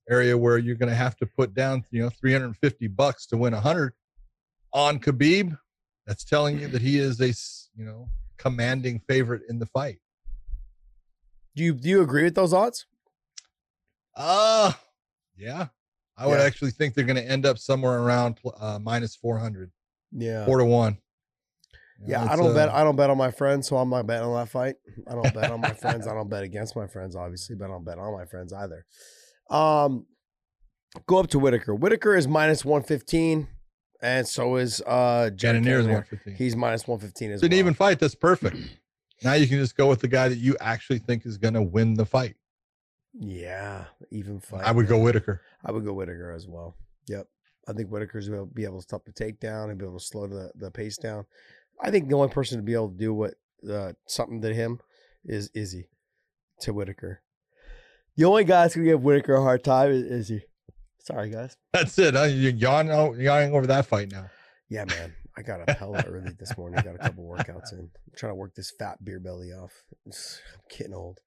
area where you're going to have to put down you know 350 bucks to win 100 on Khabib. That's telling you that he is a you know commanding favorite in the fight. Do you do you agree with those odds? Uh yeah. I would Yeah. actually think they're going to end up somewhere around uh, minus 400. Yeah. four to one. You know, Yeah, I don't bet. uh, I don't bet on my friends, so I'm not betting on that fight. I don't bet on my friends. I don't bet against my friends, obviously, but I don't bet on my friends either. Um, go up to Whittaker. Whittaker is minus one fifteen, and so is uh Jared Cannonier's Cannonier. one fifteen. He's minus one fifteen as Didn't well. even fight. That's perfect. now you can just go with the guy that you actually think is going to win the fight. Yeah, even fight. I would go Whittaker. I would go Whittaker as well. Yep. I think Whittaker's will be able to stop the takedown and be able to slow the, the pace down. I think the only person to be able to do what uh, something to him is Izzy to Whittaker. The only guy that's gonna give Whittaker a hard time is Izzy. Sorry, guys. That's it. Huh? You're yawning, yawning over that fight now. Yeah, man. I got up hella early this morning. Got a couple workouts in. I'm trying to work this fat beer belly off. I'm getting old.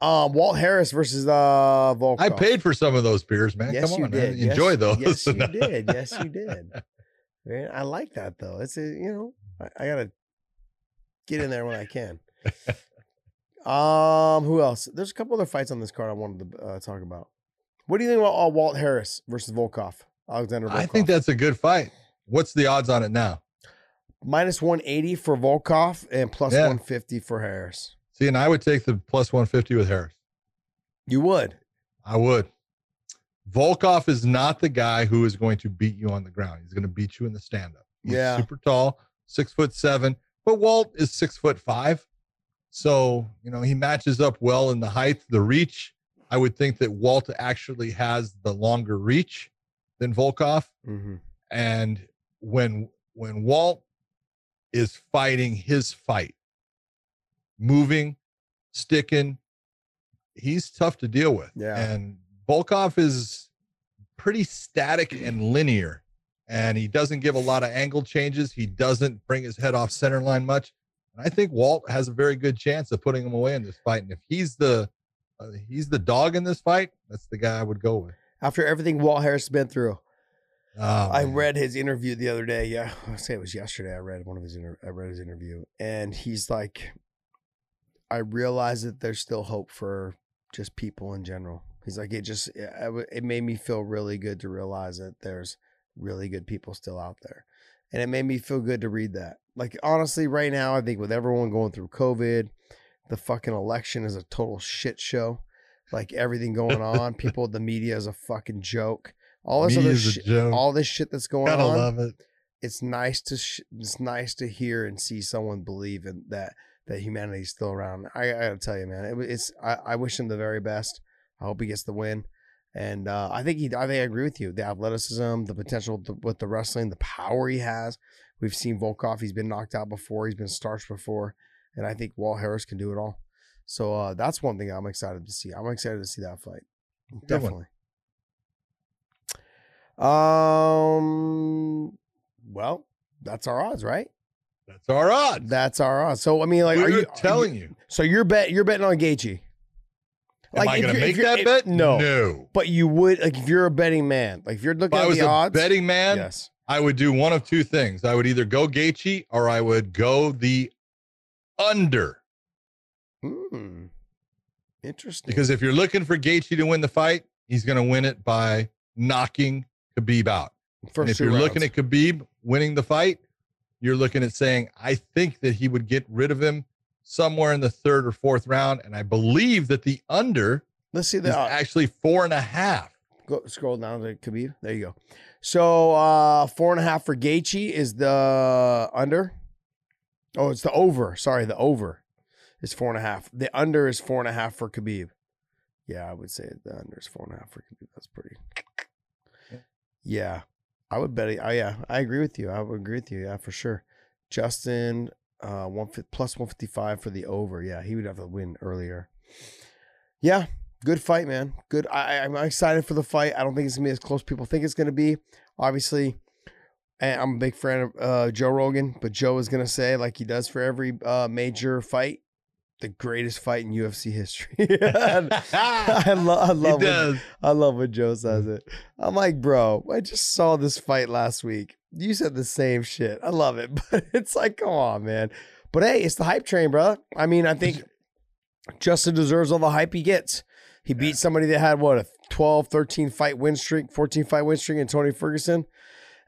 Um, Walt Harris versus uh Volkov. I paid for some of those beers, man. Yes, Come you on, did. Yes, Enjoy those. Yes, you did. Yes, you did. Man, I like that though. It's a you know I, I gotta get in there when I can. um, who else? There's a couple other fights on this card I wanted to uh, talk about. What do you think about uh, Walt Harris versus Volkov? Alexander Volkov. I think that's a good fight. What's the odds on it now? minus 180 for Volkov and plus Yeah. 150 for Harris. See, and I would take the plus 150 with Harris. You would. I would. Volkov is not the guy who is going to beat you on the ground. He's going to beat you in the stand up. Yeah. Super tall, six foot seven, but Walt is six foot five. So, you know, he matches up well in the height, the reach. I would think that Walt actually has the longer reach than Volkov. Mm-hmm. And when when Walt is fighting his fight, moving, sticking, he's tough to deal with. Yeah. And Volkov is pretty static and linear. And he doesn't give a lot of angle changes. He doesn't bring his head off center line much. And I think Walt has a very good chance of putting him away in this fight. And if he's the Uh, he's the dog in this fight, that's the guy I would go with. After everything Walt Harris has been through, Oh, I man. read his interview the other day. Yeah, I say it was yesterday. I read one of his inter- I read his interview, and he's like, I realize that there's still hope for just people in general. He's like, it just it, it made me feel really good to realize that there's really good people still out there, and it made me feel good to read that. Like honestly, right now, I think with everyone going through COVID, the fucking election is a total shit show. Like everything going on, people, the media is a fucking joke. All this Me other shit, all this shit that's going Gotta on I love it. it's nice to sh- it's nice to hear and see someone believe in that that humanity's still around. I, I gotta tell you, man, it, it's I, I wish him the very best. I hope he gets the win, and uh, I think he I think I agree with you. The athleticism, the potential to, with the wrestling, the power he has. We've seen Volkov; he's been knocked out before, he's been starched before, and I think Walt Harris can do it all. So uh, that's one thing I'm excited to see. I'm excited to see that fight. one. Definitely. Um. Well, that's our odds, right? That's our odds. That's our odds. So I mean, like, We're are you telling you? So you're bet you're betting on Gaethje. Am I if going to make that if- bet? No. No. But you would like if you're a betting man, like if you're If looking I at was the a odds. betting man, yes. I would do one of two things. I would either go Gaethje or I would go the under. Hmm. Interesting. Because if you're looking for Gaethje to win the fight, he's going to win it by knocking Khabib out. First and if you're looking at Khabib winning the fight, you're looking at saying, I think that he would get rid of him somewhere in the third or fourth round. And I believe that the under let's see is uh, actually four and a half. go scroll down to Khabib. There you go. So uh four and a half for Gaethje is the under. Oh, it's the over. Sorry, the over is four and a half. The under is four and a half for Khabib. Yeah, I would say the under is four and a half for Khabib. That's pretty. Yeah, I would bet. It, oh, yeah, I agree with you. I would agree with you. Yeah, for sure. Justin, uh, one plus one fifty five for the over. Yeah, he would have to win earlier. Yeah, good fight, man. Good. I- I'm excited for the fight. I don't think it's gonna be as close as people think it's gonna be. Obviously, and I'm a big fan of uh, Joe Rogan, but Joe is gonna say, like he does for every uh, major fight, the greatest fight in UFC history. I, lo- I love when. I love when Joe says it. I'm like, bro, I just saw this fight last week. You said the same shit. I love it, but it's like, come on, man. But hey, it's the hype train, bro. I mean, I think Justin deserves all the hype he gets. He beat somebody that had what a 12, 13 fight win streak, 14 fight win streak and Tony Ferguson.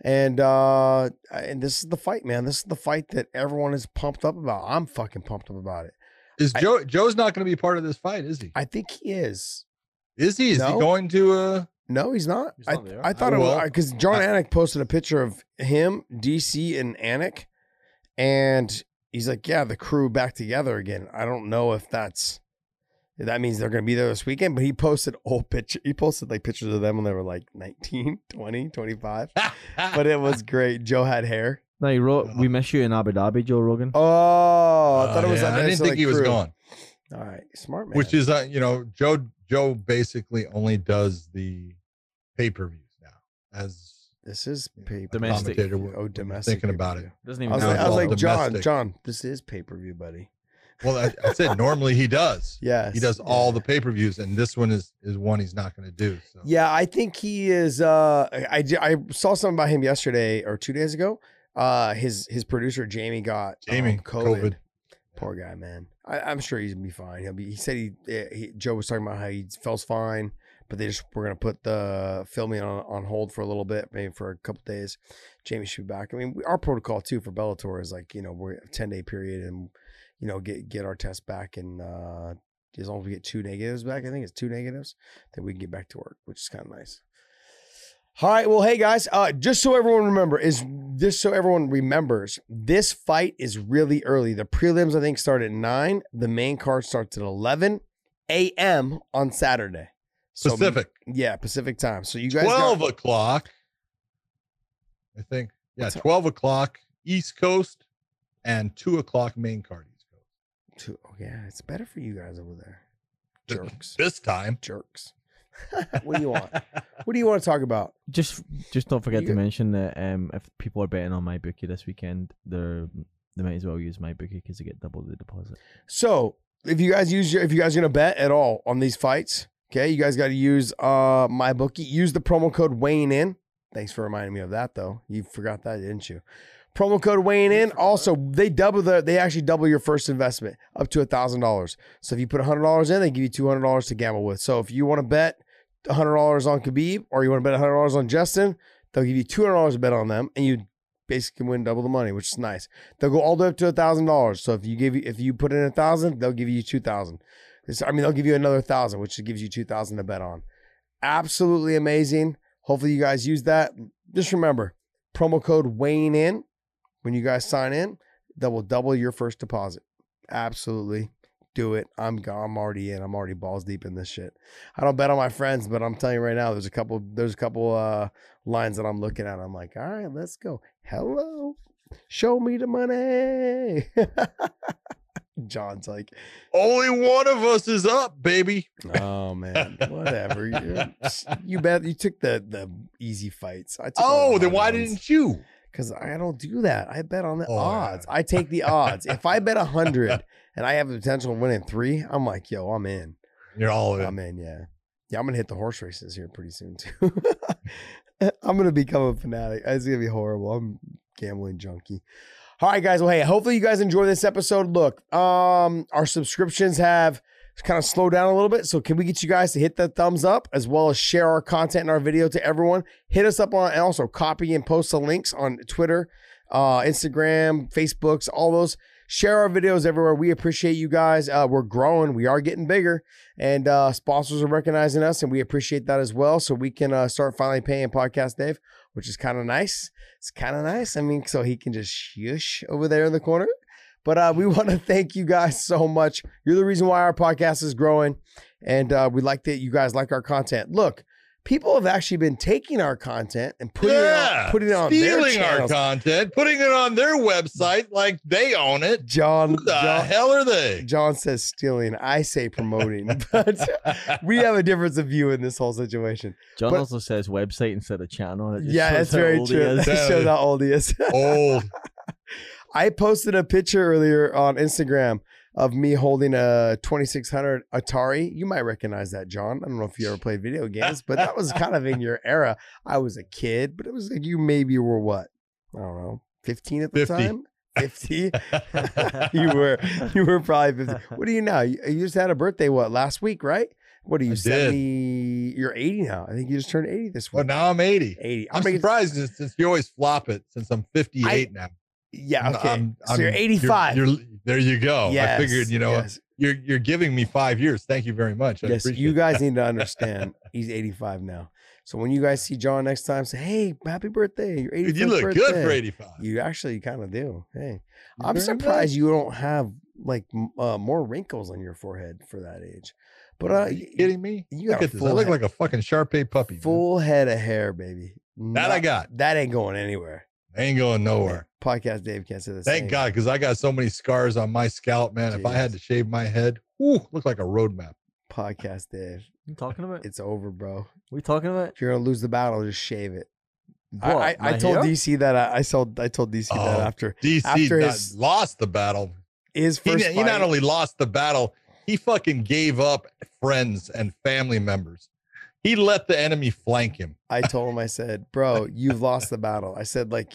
And uh and this is the fight, man. This is the fight that everyone is pumped up about. I'm fucking pumped up about it. Is I- Joe Joe's not going to be part of this fight, is he? I think he is. Is he? Is No. he going to? uh No, he's not. He's I, not there. I thought Oh, it was well. because Jon I- Anik posted a picture of him, DC, and Anik, and he's like, "Yeah, the crew back together again." I don't know if that's if that means they're going to be there this weekend, but he posted old picture. He posted like pictures of them when they were like 19, 20, 25. But it was great. Joe had hair. No, he wrote, "We miss you in Abu Dhabi, Joe Rogan." Oh, I thought it was. yeah, on I didn't think he was crew. gone. All right, smart man. Which is, uh, you know, Joe Joe basically only does the pay per views now as this is pay Domestic. Oh, domestic. thinking about it. Doesn't I even. was like, I was like John, domestic. John, this is pay per view, buddy. Well, I, I said normally he does. Yes, He does all yeah. the pay per views, and this one is is one he's not going to do. So. Yeah, I think he is. Uh, I I saw something about him yesterday or two days ago. Uh, his his producer Jamie got Jamie, um, COVID. COVID. Poor guy, man. I, I'm sure he's gonna be fine. He'll be. He said he, eh, he. Joe was talking about how he feels fine, but they just were gonna put the filming on on hold for a little bit, maybe for a couple days. Jamie should be back. I mean, we- our protocol too for Bellator is like you know we're a ten day period and you know get get our test back and uh, as long as we get two negatives back, I think it's two negatives, then we can get back to work, which is kind of nice. All right, well, hey guys, uh, just so everyone remember is just so everyone remembers, this fight is really early. The prelims I think start at nine. The main card starts at eleven a.m. on Saturday. So, Pacific, yeah, Pacific time. So you guys, twelve got, o'clock. I think. Yeah, twelve o'clock East Coast, and two o'clock main card. Two- oh, yeah, it's better for you guys over there. Jerks, This time. jerks. what do you want? What do you want to talk about? Just, just don't forget You to mention that um, if people are betting on my bookie this weekend, they're they might as well use my bookie because they get double the deposit. So if you guys use your if you guys are gonna bet at all on these fights, okay, you guys got to use uh my bookie. Use the promo code weighing in. Thanks for reminding me of that though. You forgot that, didn't you? Promo code weighing in. Also, they double the they actually double your first investment up to a thousand dollars. So if you put a hundred dollars in, they give you two hundred dollars to gamble with. So if you want to bet a hundred dollars on Khabib or you want to bet a hundred dollars on Justin, they'll give you two hundred dollars to bet on them, and you basically win double the money, which is nice. They'll go all the way up to a thousand dollars. So if you give you if you put in a thousand, they'll give you two thousand. I mean, they'll give you another thousand, which gives you two thousand to bet on. Absolutely amazing. Hopefully, you guys use that. Just remember, promo code weighing in when you guys sign in. That will double your first deposit. Absolutely, do it. I'm I'm already in. I'm already balls deep in this shit. I don't bet on my friends, but I'm telling you right now, there's a couple there's a couple uh lines that I'm looking at. I'm like, all right, let's go. Hello, show me the money. John's like, Only one of us is up, baby. oh man, whatever. You, you bet you took the the easy fights. I took Oh, then why didn't you? Because I don't do that. I bet on the Oh, yeah. odds. I take the odds. if I bet a hundred and I have the potential of winning three, I'm like, yo, I'm in. You're all in. I'm in. Yeah, yeah. I'm gonna hit the horse races here pretty soon too. I'm gonna become a fanatic. It's gonna be horrible. I'm gambling junkie. All right, guys. Well, hey, hopefully you guys enjoy this episode. Look, um, our subscriptions have kind of slow down a little bit. So can we get you guys to hit the thumbs up as well as share our content and our video to everyone? Hit us up on and also copy and post the links on Twitter, uh, Instagram, Facebooks, all those. Share our videos everywhere. We appreciate you guys. Uh, we're growing. We are getting bigger, and uh, sponsors are recognizing us, and we appreciate that as well. So we can uh, start finally paying Podcast Dave, which is kind of nice. It's kind of nice. I mean, so he can just shush over there in the corner. But uh, we want to thank you guys so much. You're the reason why our podcast is growing, and uh, we like that you guys like our content. Look, people have actually been taking our content and putting it on, putting it on their stealing our content, putting it on their website like they own it. John, Who the John, hell are they? John says stealing. I say promoting, but we have a difference of view in this whole situation. John But- also says website instead of channel. it Yeah, that's very true. is. It shows how old he is. Old. I posted a picture earlier on Instagram of me holding a 2600 Atari. You might recognize that, John. I don't know if you ever played video games, but that was kind of in your era. I was a kid, but it was like you maybe were what? I don't know, 15 at the 50. time? 50? you were you were probably 50. What do you now? You, you just had a birthday what last week, right? What are you I did. 70? You're 80 now. I think you just turned 80 this week Well, now I'm 80. 80. I'm making- surprised since- since you always flop it since I'm 58 now. Yeah, okay. I'm- so you're I'm- 85. you're- there you go. yes, I figured, you know, yes, you're you're giving me five years. Thank you very much. I yes. You guys need to understand. He's 85 now. So when you guys see John next time, say, "Hey, happy birthday! Your 85th Dude, you look birthday. good for 85. You actually kind of do. Hey, You I'm surprised you don't have like uh, more wrinkles on your forehead for that age. But uh, Are you kidding me? you look at this. I look head- like a fucking Sharpei puppy. man. full head of hair, baby. That I got. That ain't going anywhere. Ain't going nowhere. Podcast Dave can't say this. Thank same. God, because I got so many scars on my scalp, man. If I had to shave my head, whoo, look like a roadmap. Podcast Dave, you talking about? it's over, bro. we talking about? If you're gonna lose the battle, just shave it. I, What, I, I my told? DC that I, I told I told DC that Oh, after DC After his lost the battle. his He, first he not only lost the battle, he fucking gave up friends and family members. He let the enemy flank him. I told him, I said, bro, you've lost the battle. I said, like,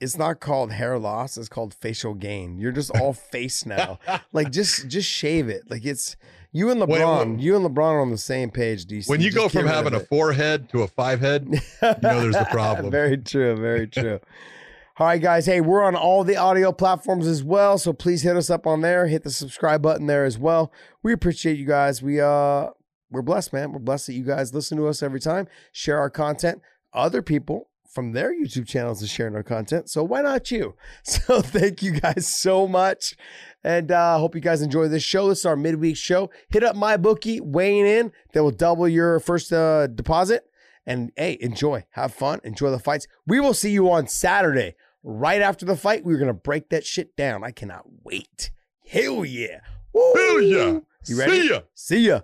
it's not called hair loss, it's called facial gain. You're just all face now. Like, just just shave it. Like it's you and LeBron, when- you and LeBron are on the same page, DC. when you Just go from having a of it. forehead to a five head, you know there's a problem. very true, very true. All right, guys. Hey, we're on all the audio platforms as well, so please hit us up on there. Hit the subscribe button there as well. We appreciate you guys. We uh we're blessed, man. We're blessed that you guys listen to us every time, share our content. Other people from their YouTube channels is sharing our content, so why not you? So thank you guys so much, and uh hope you guys enjoy this show. This is our midweek show. Hit up MyBookie, weighing in. That will double your first uh, deposit. And hey, enjoy, have fun, enjoy the fights. We will see you on Saturday, right after the fight. We're gonna break that shit down. I cannot wait. Hell yeah! Woo! Hell yeah. You ready? See ya. See ya.